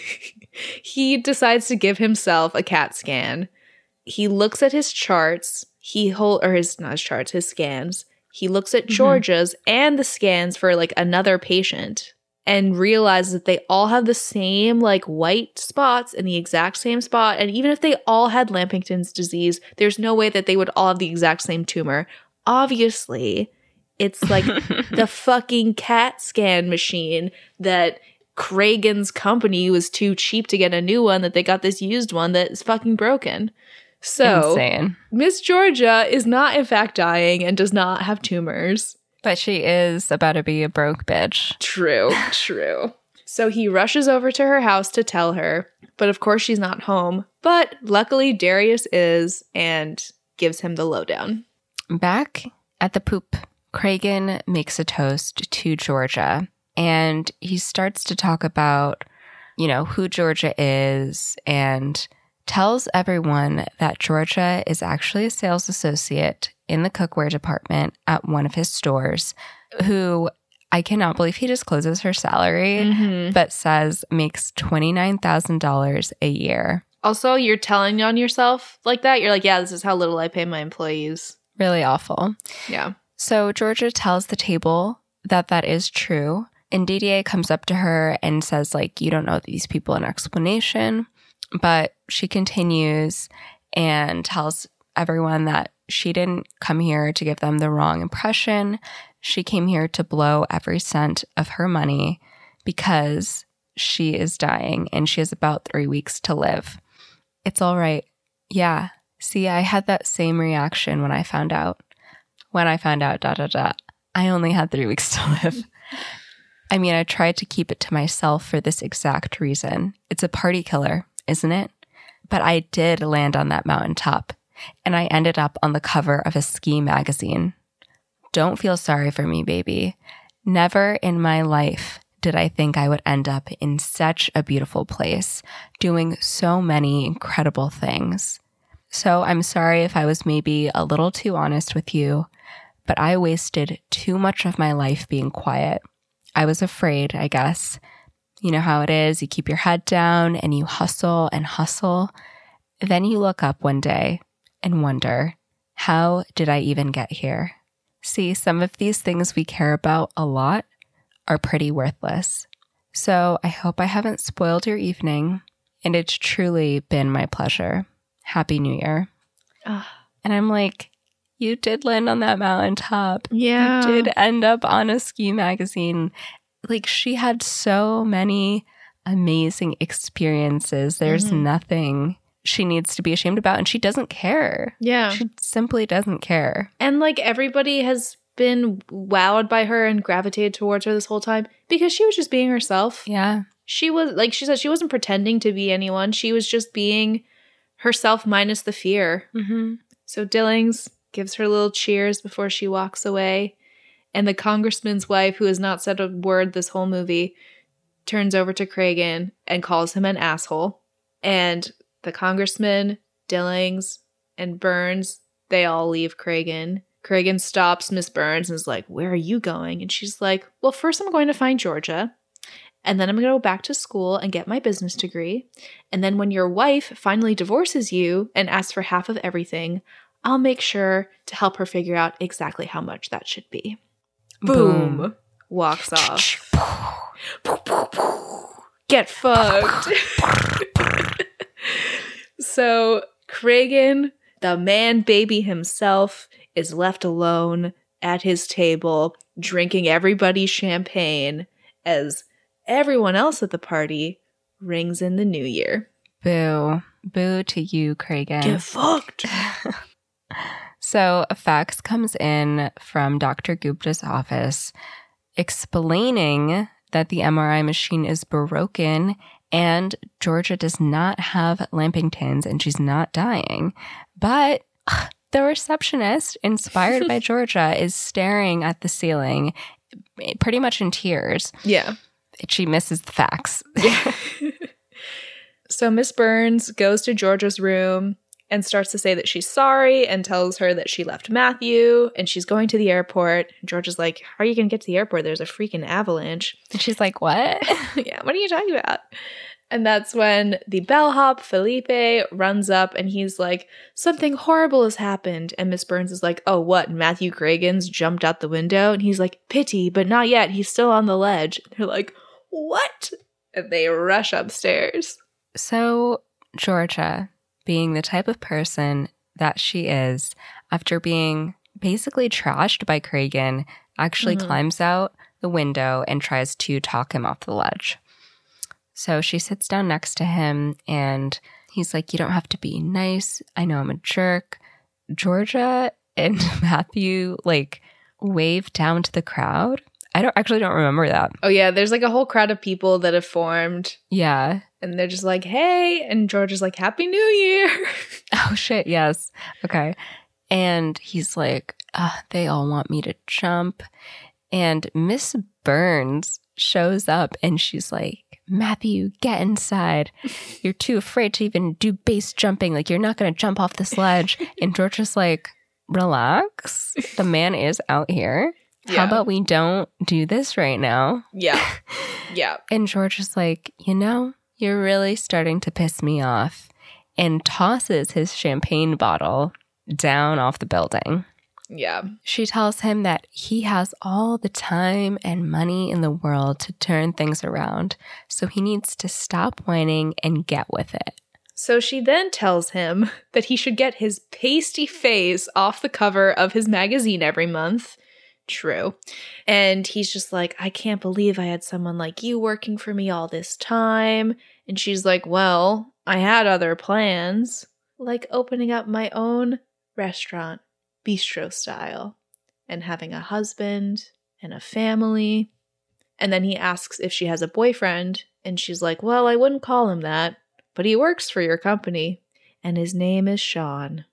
he decides to give himself a CAT scan. He looks at his charts. He hold or his not his charts, his scans. He looks at Mhm. Georgia's and the scans for like another patient and realizes that they all have the same like white spots in the exact same spot. And even if they all had Lampington's disease, there's no way that they would all have the exact same tumor. Obviously, it's like the fucking CAT scan machine that Kragen's company was too cheap to get a new one, that they got this used one that is fucking broken. So, insane. Miss Georgia is not, in fact, dying and does not have tumors. But she is about to be a broke bitch. True, true. So he rushes over to her house to tell her, but of course she's not home. But luckily, Darius is and gives him the lowdown. Back at the Pupp, Kragan makes a toast to Georgia and he starts to talk about, you know, who Georgia is and tells everyone that Georgia is actually a sales associate in the cookware department at one of his stores who I cannot believe he discloses her salary, Mm-hmm. but says makes $29,000 a year. Also, you're telling on yourself like that. You're like, yeah, this is how little I pay my employees. Really awful. Yeah. So Georgia tells the table that that is true. And Didier comes up to her and says, like, you don't know these people an explanation. But she continues and tells everyone that she didn't come here to give them the wrong impression. She came here to blow every cent of her money because she is dying and she has about three weeks to live. It's all right. Yeah. See, I had that same reaction when I found out when I found out, dot, dot, dot, I only had three weeks to live. I mean, I tried to keep it to myself for this exact reason. It's a party killer, isn't it? But I did land on that mountaintop, and I ended up on the cover of a ski magazine. Don't feel sorry for me, baby. Never in my life did I think I would end up in such a beautiful place, doing so many incredible things. So I'm sorry if I was maybe a little too honest with you, but I wasted too much of my life being quiet. I was afraid, I guess. You know how it is. You keep your head down and you hustle and hustle. Then you look up one day and wonder, how did I even get here? See, some of these things we care about a lot are pretty worthless. So I hope I haven't spoiled your evening, and it's truly been my pleasure. Happy New Year. Ah. And I'm like, you did land on that mountaintop. Yeah. You did end up on a ski magazine. Like she had so many amazing experiences. There's Mhm. nothing she needs to be ashamed about. And she doesn't care. Yeah. She simply doesn't care. And like everybody has been wowed by her and gravitated towards her this whole time because she was just being herself. Yeah. She was, like she said, she wasn't pretending to be anyone. She was just being herself minus the fear. Mm-hmm. So Dillings gives her little cheers before she walks away. And the congressman's wife, who has not said a word this whole movie, turns over to Kragen and calls him an asshole. And the congressman, Dillings, and Burns, they all leave Kragen. Kragen stops Miss Burns and is like, Where are you going? And she's like, Well, first I'm going to find Georgia. And then I'm going to go back to school and get my business degree. And then when your wife finally divorces you and asks for half of everything, I'll make sure to help her figure out exactly how much that should be. Boom. Walks off. Get fucked. so Kragen, the man baby himself, is left alone at his table drinking everybody's champagne as everyone else at the party rings in the new year. Boo. Boo to you, Kragen. Get fucked. So a fax comes in from Dr. Gupta's office explaining that the MRI machine is broken and Georgia does not have Lampingtons and she's not dying. But the receptionist, inspired by Georgia, is staring at the ceiling, pretty much in tears. Yeah. She misses the fax. So Miss Burns goes to Georgia's room and starts to say that she's sorry and tells her that she left Matthew and she's going to the airport. George is like, How are you going to get to the airport? There's a freaking avalanche. And she's like, What? yeah, what are you talking about? And that's when the bellhop, Felipe, runs up and he's like, Something horrible has happened. And Miss Burns is like, Oh, what? Matthew Kragen's jumped out the window? And he's like, Pity, but not yet. He's still on the ledge. They're like, What? And they rush upstairs. So, Georgia, being the type of person that she is, after being basically trashed by Kragen, actually Mhm. climbs out the window and tries to talk him off the ledge. So she sits down next to him and he's like, You don't have to be nice. I know I'm a jerk. Georgia and Matthew like wave down to the crowd. I don't actually don't remember that. Oh, yeah, there's like a whole crowd of people that have formed Yeah. And they're just like, Hey. And George is like, Happy New Year. Oh shit, yes. Okay. And he's like, uh, they all want me to jump. And Miss Burns shows up and she's like, Matthew, get inside. You're too afraid to even do base jumping. Like, you're not going to jump off the sledge. and George is like, relax. The man is out here. How about we don't do this right now? Yeah. Yeah. And George is like, you know, you're really starting to piss me off, and tosses his champagne bottle down off the building. Yeah. She tells him that he has all the time and money in the world to turn things around, so he needs to stop whining and get with it. So she then tells him that he should get his pasty face off the cover of his magazine every month. True. And he's just like, I can't believe I had someone like you working for me all this time. And she's like, Well, I had other plans, like opening up my own restaurant, bistro style, and having a husband and a family. And then he asks if she has a boyfriend, and she's like, Well, I wouldn't call him that, but he works for your company, and his name is Sean.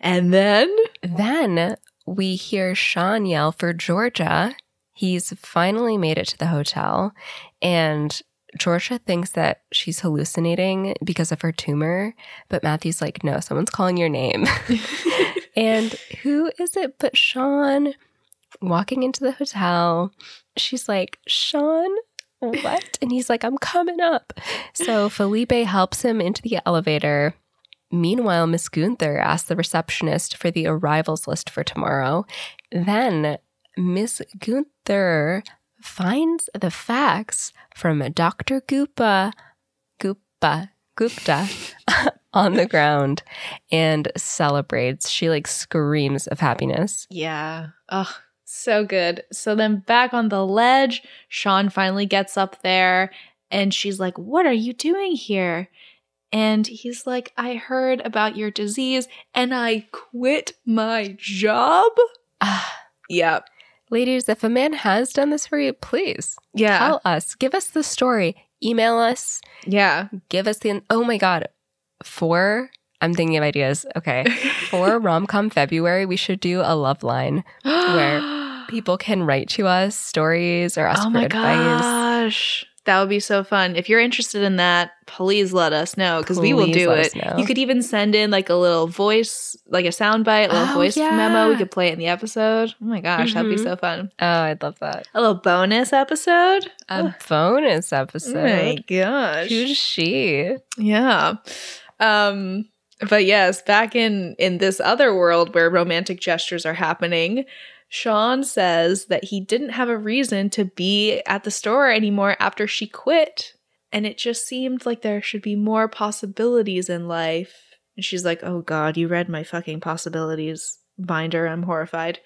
And then, Then we hear Sean yell for Georgia. He's finally made it to the hotel, and Georgia thinks that she's hallucinating because of her tumor. But Matthew's like, no, someone's calling your name. and who is it but Sean walking into the hotel? She's like, Sean, what? And he's like, I'm coming up. So Felipe helps him into the elevator. Meanwhile, Miss Gunther asks the receptionist for the arrivals list for tomorrow. Then Miss Gunther finds the facts from Dr. Gupa, Gupa, Gupta on the ground and celebrates. She like screams of happiness. yeah, ugh, so good. So then back on the ledge, Sean finally gets up there, and she's like, What are you doing here? And he's like, I heard about your disease and I quit my job. Ah, Yep. ladies, if a man has done this for you, please Yeah. tell us. Give us the story. Email us. yeah. Give us the. Oh my God. For, I'm thinking of ideas. Okay. For rom com February, we should do a love line where people can write to us stories or ask oh for my advice. gosh. That would be so fun. If you're interested in that, please let us know because we will do it. You could even send in like a little voice, like a soundbite, a little Oh, voice memo. We could play it in the episode. Oh my gosh, that'd be Mhm. so fun. Oh, I'd love that. A little bonus episode. A bonus episode. oh my gosh. Who's she? Yeah. Um but yes, back in in this other world where romantic gestures are happening, Sean says that he didn't have a reason to be at the store anymore after she quit, and it just seemed like there should be more possibilities in life. And she's like, "Oh god, you read my fucking possibilities binder. I'm horrified."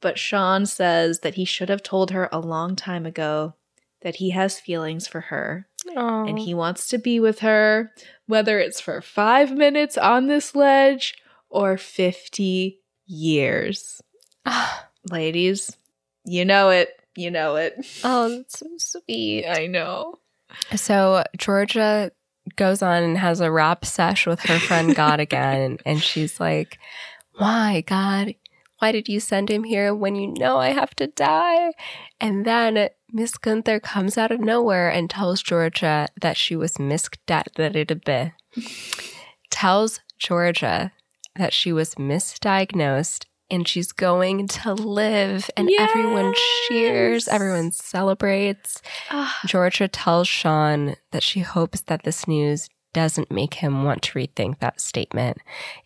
But Sean says that he should have told her a long time ago that he has feelings for her Oh. and he wants to be with her, whether it's for five minutes on this ledge or 50 years. Ah. Ladies, you know it. You know it. oh, that's so sweet. I know. So Georgia goes on and has a rap sesh with her friend God again, and she's like, "Why, God? Why did you send him here when you know I have to die?" And then Miss Gunther comes out of nowhere and tells Georgia that she was misdiagnosed. tells Georgia that she was misdiagnosed and she's going to live, and everyone cheers, everyone celebrates. Ah. Georgia tells Sean that she hopes that this news doesn't make him want to rethink that statement.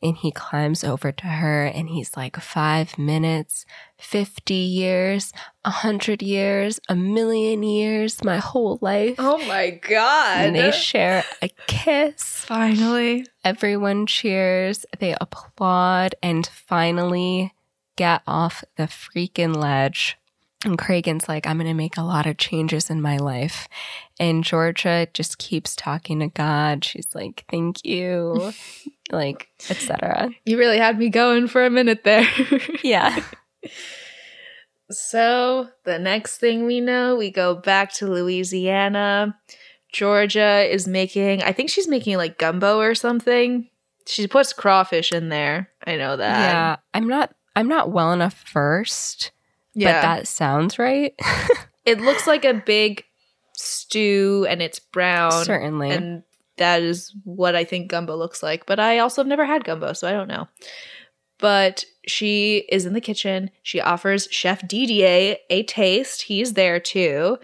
And he climbs over to her and he's like, five minutes, 50 years, a hundred years, a million years, my whole life. Oh my god. and they share a kiss. Finally. Everyone cheers, they applaud, and finally get off the freaking ledge. And Kragen's like, I'm going to make a lot of changes in my life. And Georgia just keeps talking to God. She's like, thank you, like, etc. You really had me going for a minute there. Yeah. So, the next thing we know, we go back to Louisiana. Georgia is making, I think she's making like gumbo or something. She puts crawfish in there. I know that. yeah. I'm not, I'm not well enough versed, but that sounds right. it looks like a big stew and it's brown. Certainly. And that is what I think gumbo looks like. But I also have never had gumbo, so I don't know. But she is in the kitchen. She offers Chef Didier a taste. He's there too.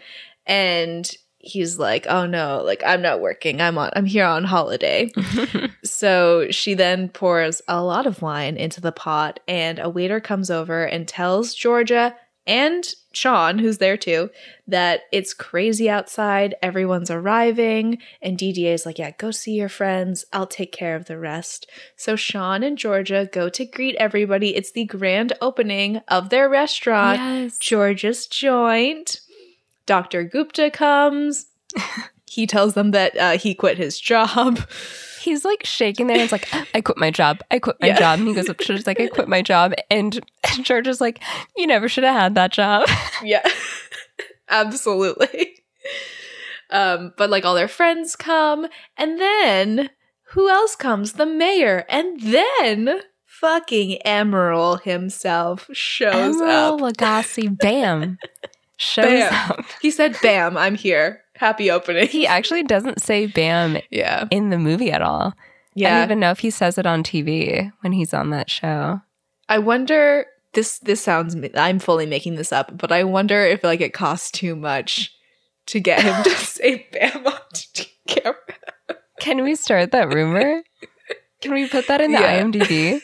And he's like, "Oh no, like I'm not working. I'm on I'm here on holiday." so she then pours a lot of wine into the pot and a waiter comes over and tells Georgia and Sean, who's there too, that it's crazy outside. Everyone's arriving. And Didier is like, Yeah, go see your friends. I'll take care of the rest. So Sean and Georgia go to greet everybody. It's the grand opening of their restaurant, yes. Georgia's Joint. Dr. Gupta comes. he tells them that uh, he quit his job. He's like shaking their hands, like, I quit my job. I quit my Yeah. job. And he goes up to George's like, I quit my job. And George is like, You never should have had that job. Yeah, absolutely. Um, but like all their friends come, and then who else comes? The mayor, and then fucking Emeril himself shows Emeril up. Lagasse, bam, shows Bam. up. He said, "Bam, I'm here. Happy opening." He actually doesn't say bam yeah, in the movie at all. Yeah. I don't even know if he says it on TV when he's on that show. I wonder. This this sounds. I'm fully making this up, but I wonder if like it costs too much to get him to say "Bam" on camera. Can we start that rumor? Can we put that in the Yeah. IMDb?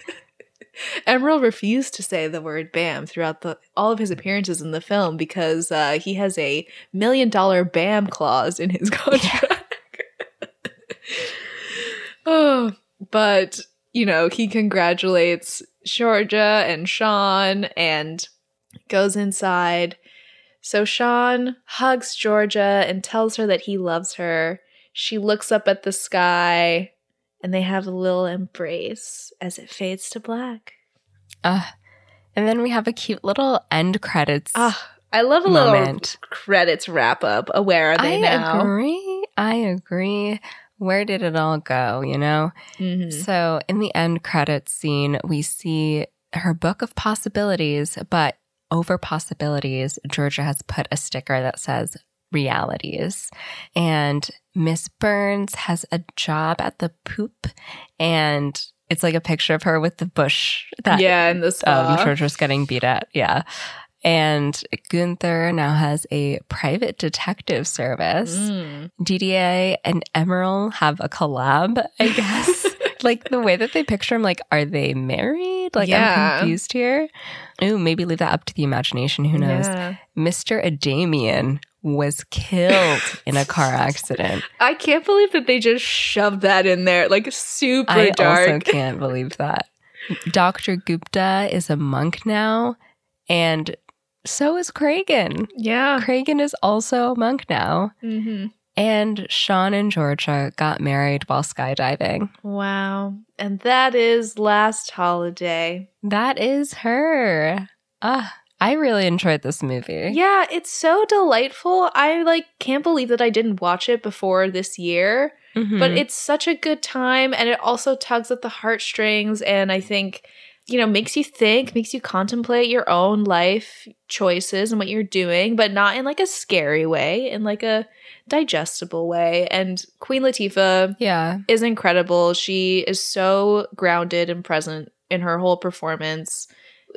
Emeril refused to say the word "bam" throughout the all of his appearances in the film because uh, he has a million dollar "bam" clause in his contract. oh, but you know he congratulates Georgia and Sean and goes inside. So Sean hugs Georgia and tells her that he loves her. She looks up at the sky and they have a little embrace as it fades to black. Uh, and then we have a cute little end credits. Ah, I love a Moment. little credits wrap up. Uh, Where are they I now? I agree. I agree. Where did it all go? You know? Mhm. So, in the end credits scene, we see her book of possibilities, but over possibilities, Georgia has put a sticker that says realities. And Miss Burns has a job at the Pupp and it's like a picture of her with the bush that yeah, and this um, George was getting beat at. Yeah. And Gunther now has a private detective service. Mm. Didier and Emeril have a collab, I guess. like the way that they picture him, like, are they married? Like, Yeah. I'm confused here. Ooh, maybe leave that up to the imagination. Who knows? Yeah. Mr. Adamian was killed in a car accident. I can't believe that they just shoved that in there, like super I dark. I also can't believe that. Dr. Gupta is a monk now, and so is Kragen. yeah. Kragen is also a monk now. hmm And Sean and Georgia got married while skydiving. Wow. And that is last holiday. That is her. Ah, I really enjoyed this movie. Yeah, it's so delightful. I like can't believe that I didn't watch it before this year, Mhm. but it's such a good time and it also tugs at the heartstrings and I think you know makes you think, makes you contemplate your own life choices and what you're doing, but not in like a scary way, in like a digestible way. And Queen Latifah yeah. is incredible. She is so grounded and present in her whole performance.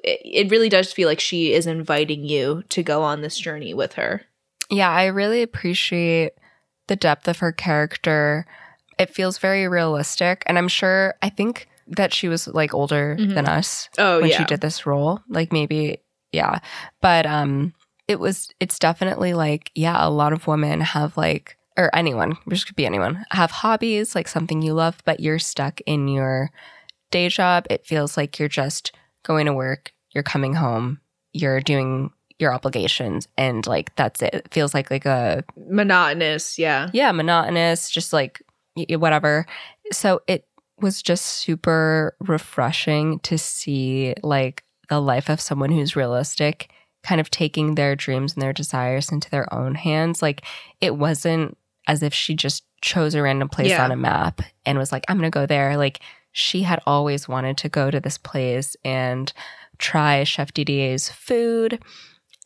It, really does feel like she is inviting you to go on this journey with her. Yeah, I really appreciate the depth of her character. It feels very realistic. And I'm sure, I think that she was like older Mhm. than us Oh when she did this role. Like maybe, yeah. But um it was it's definitely like, yeah, a lot of women have like or anyone, just could be anyone, have hobbies, like something you love, but you're stuck in your day job. It feels like you're just going to work, you're coming home, you're doing your obligations and like that's it. It feels like like a Monotonous, yeah. yeah, monotonous, just like whatever. So it was just super refreshing to see like the life of someone who's realistic, kind of taking their dreams and their desires into their own hands. Like it wasn't as if she just chose a random place Yeah. on a map and was like, I'm going to go there. Like she had always wanted to go to this place and try Chef Didier's food.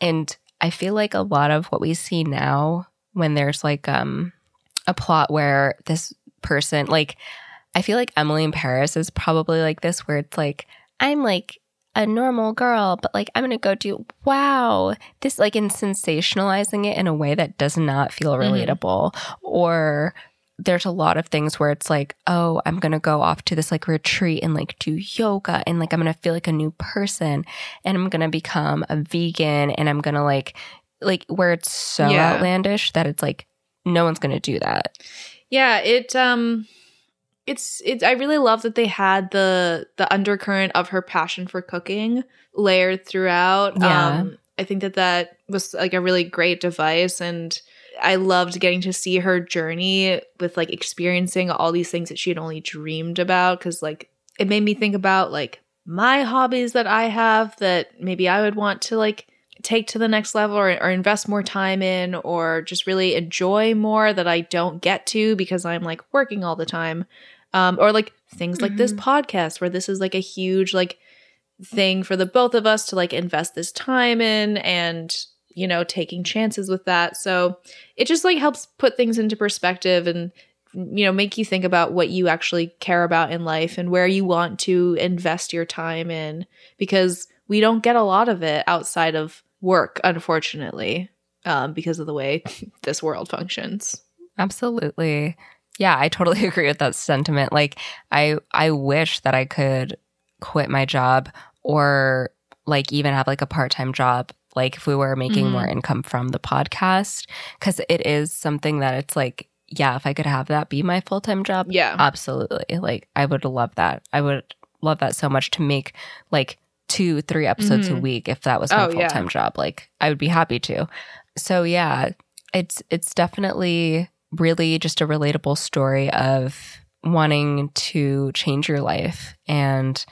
And I feel like a lot of what we see now when there's like um a plot where this person like I feel like Emily in Paris is probably like this where it's like I'm like a normal girl but like I'm going to go do wow this like in sensationalizing it in a way that does not feel Mhm. relatable or there's a lot of things where it's like oh I'm going to go off to this like retreat and like do yoga and like I'm going to feel like a new person and I'm going to become a vegan and I'm going to like like where it's so Yeah. outlandish that it's like no one's going to do that. Yeah, it um it's it's I really love that they had the the undercurrent of her passion for cooking layered throughout. Yeah. Um I think that that was like a really great device and I loved getting to see her journey with like experiencing all these things that she had only dreamed about cuz like it made me think about like my hobbies that I have that maybe I would want to like take to the next level or, or invest more time in or just really enjoy more that I don't get to because I'm like working all the time. Um, or like things like this podcast where this is like a huge like thing for the both of us to like invest this time in and you know taking chances with that. So it just like helps put things into perspective and you know make you think about what you actually care about in life and where you want to invest your time in because we don't get a lot of it outside of work unfortunately um, because of the way this world functions Absolutely. Yeah, I totally agree with that sentiment. Like I I wish that I could quit my job or like even have like a part-time job like if we were making Mhm. more income from the podcast cuz it is something that it's like yeah, if I could have that be my full-time job, yeah absolutely. Like I would love that. I would love that so much to make like two, three episodes a Mhm. week if that was my Oh, full-time job. Like I would be happy to. So yeah, it's it's definitely really just a relatable story of wanting to change your life and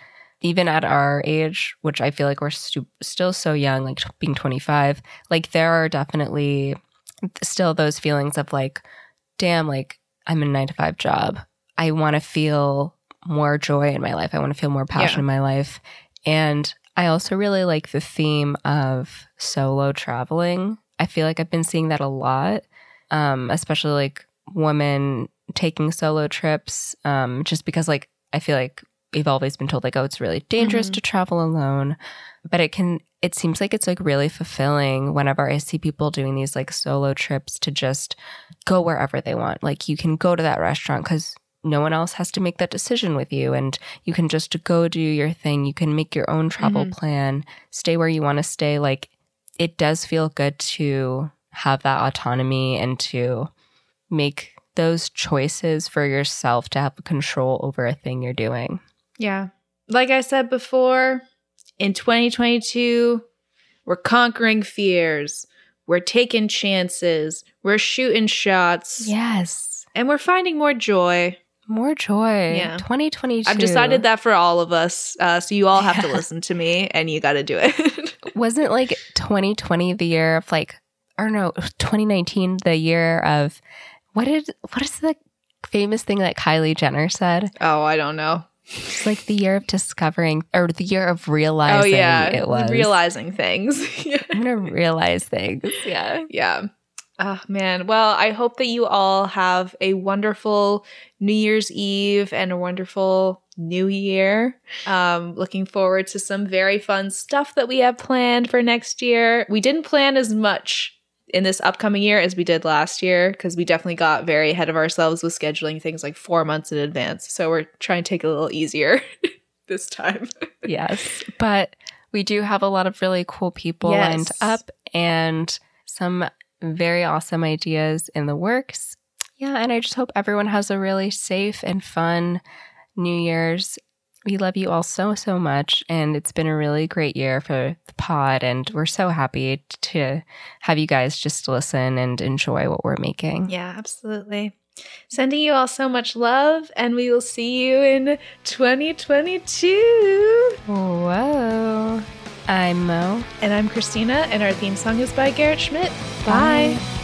even at our age which i feel like we're stu- still so young like being 25 like there are definitely still those feelings of like damn like i'm in a 9 to 5 job. I want to feel more joy in my life. I want to feel more passion Yeah. in my life. And i also really like the theme of solo traveling. I feel like I've been seeing that a lot, um, especially like women taking solo trips, um, just because like I feel like we've always been told like, oh, it's really dangerous Mhm. to travel alone. But it can, it seems like it's like really fulfilling whenever I see people doing these like solo trips to just go wherever they want. Like you can go to that restaurant because no one else has to make that decision with you. And you can just go do your thing. You can make your own travel Mhm. plan, stay where you want to stay. Like it does feel good to have that autonomy and to make those choices for yourself to have control over a thing you're doing. Yeah. Like I said before, in 2022, we're conquering fears. We're taking chances. We're shooting shots. Yes. And we're finding more joy. More joy. Yeah. 2022. I've decided that for all of us. Uh, so you all have to listen to me and you got to do it. Wasn't like 2020 the year of like, I don't know, 2019 the year of what did, what is the famous thing that Kylie Jenner said? oh, I don't know. It's like the year of discovering or the year of realizing oh, yeah. it was. Realizing things. I'm going to realize things. Yeah. Yeah. Oh, man. Well, I hope that you all have a wonderful New Year's Eve and a wonderful new year. Um, looking forward to some very fun stuff that we have planned for next year. We didn't plan as much in this upcoming year as we did last year because we definitely got very ahead of ourselves with scheduling things like four months in advance. So we're trying to take it a little easier this time. yes. But we do have a lot of really cool people Yes. lined up and some very awesome ideas in the works. Yeah. And I just hope everyone has a really safe and fun New Year's. We love you all so, so much. And it's been a really great year for the pod. And we're so happy to have you guys just listen and enjoy what we're making. Yeah, absolutely. Sending you all so much love, and we will see you in 2022. Whoa. I'm Mo. And I'm Christina, and our theme song is by Garrett Schmidt. Bye. Bye.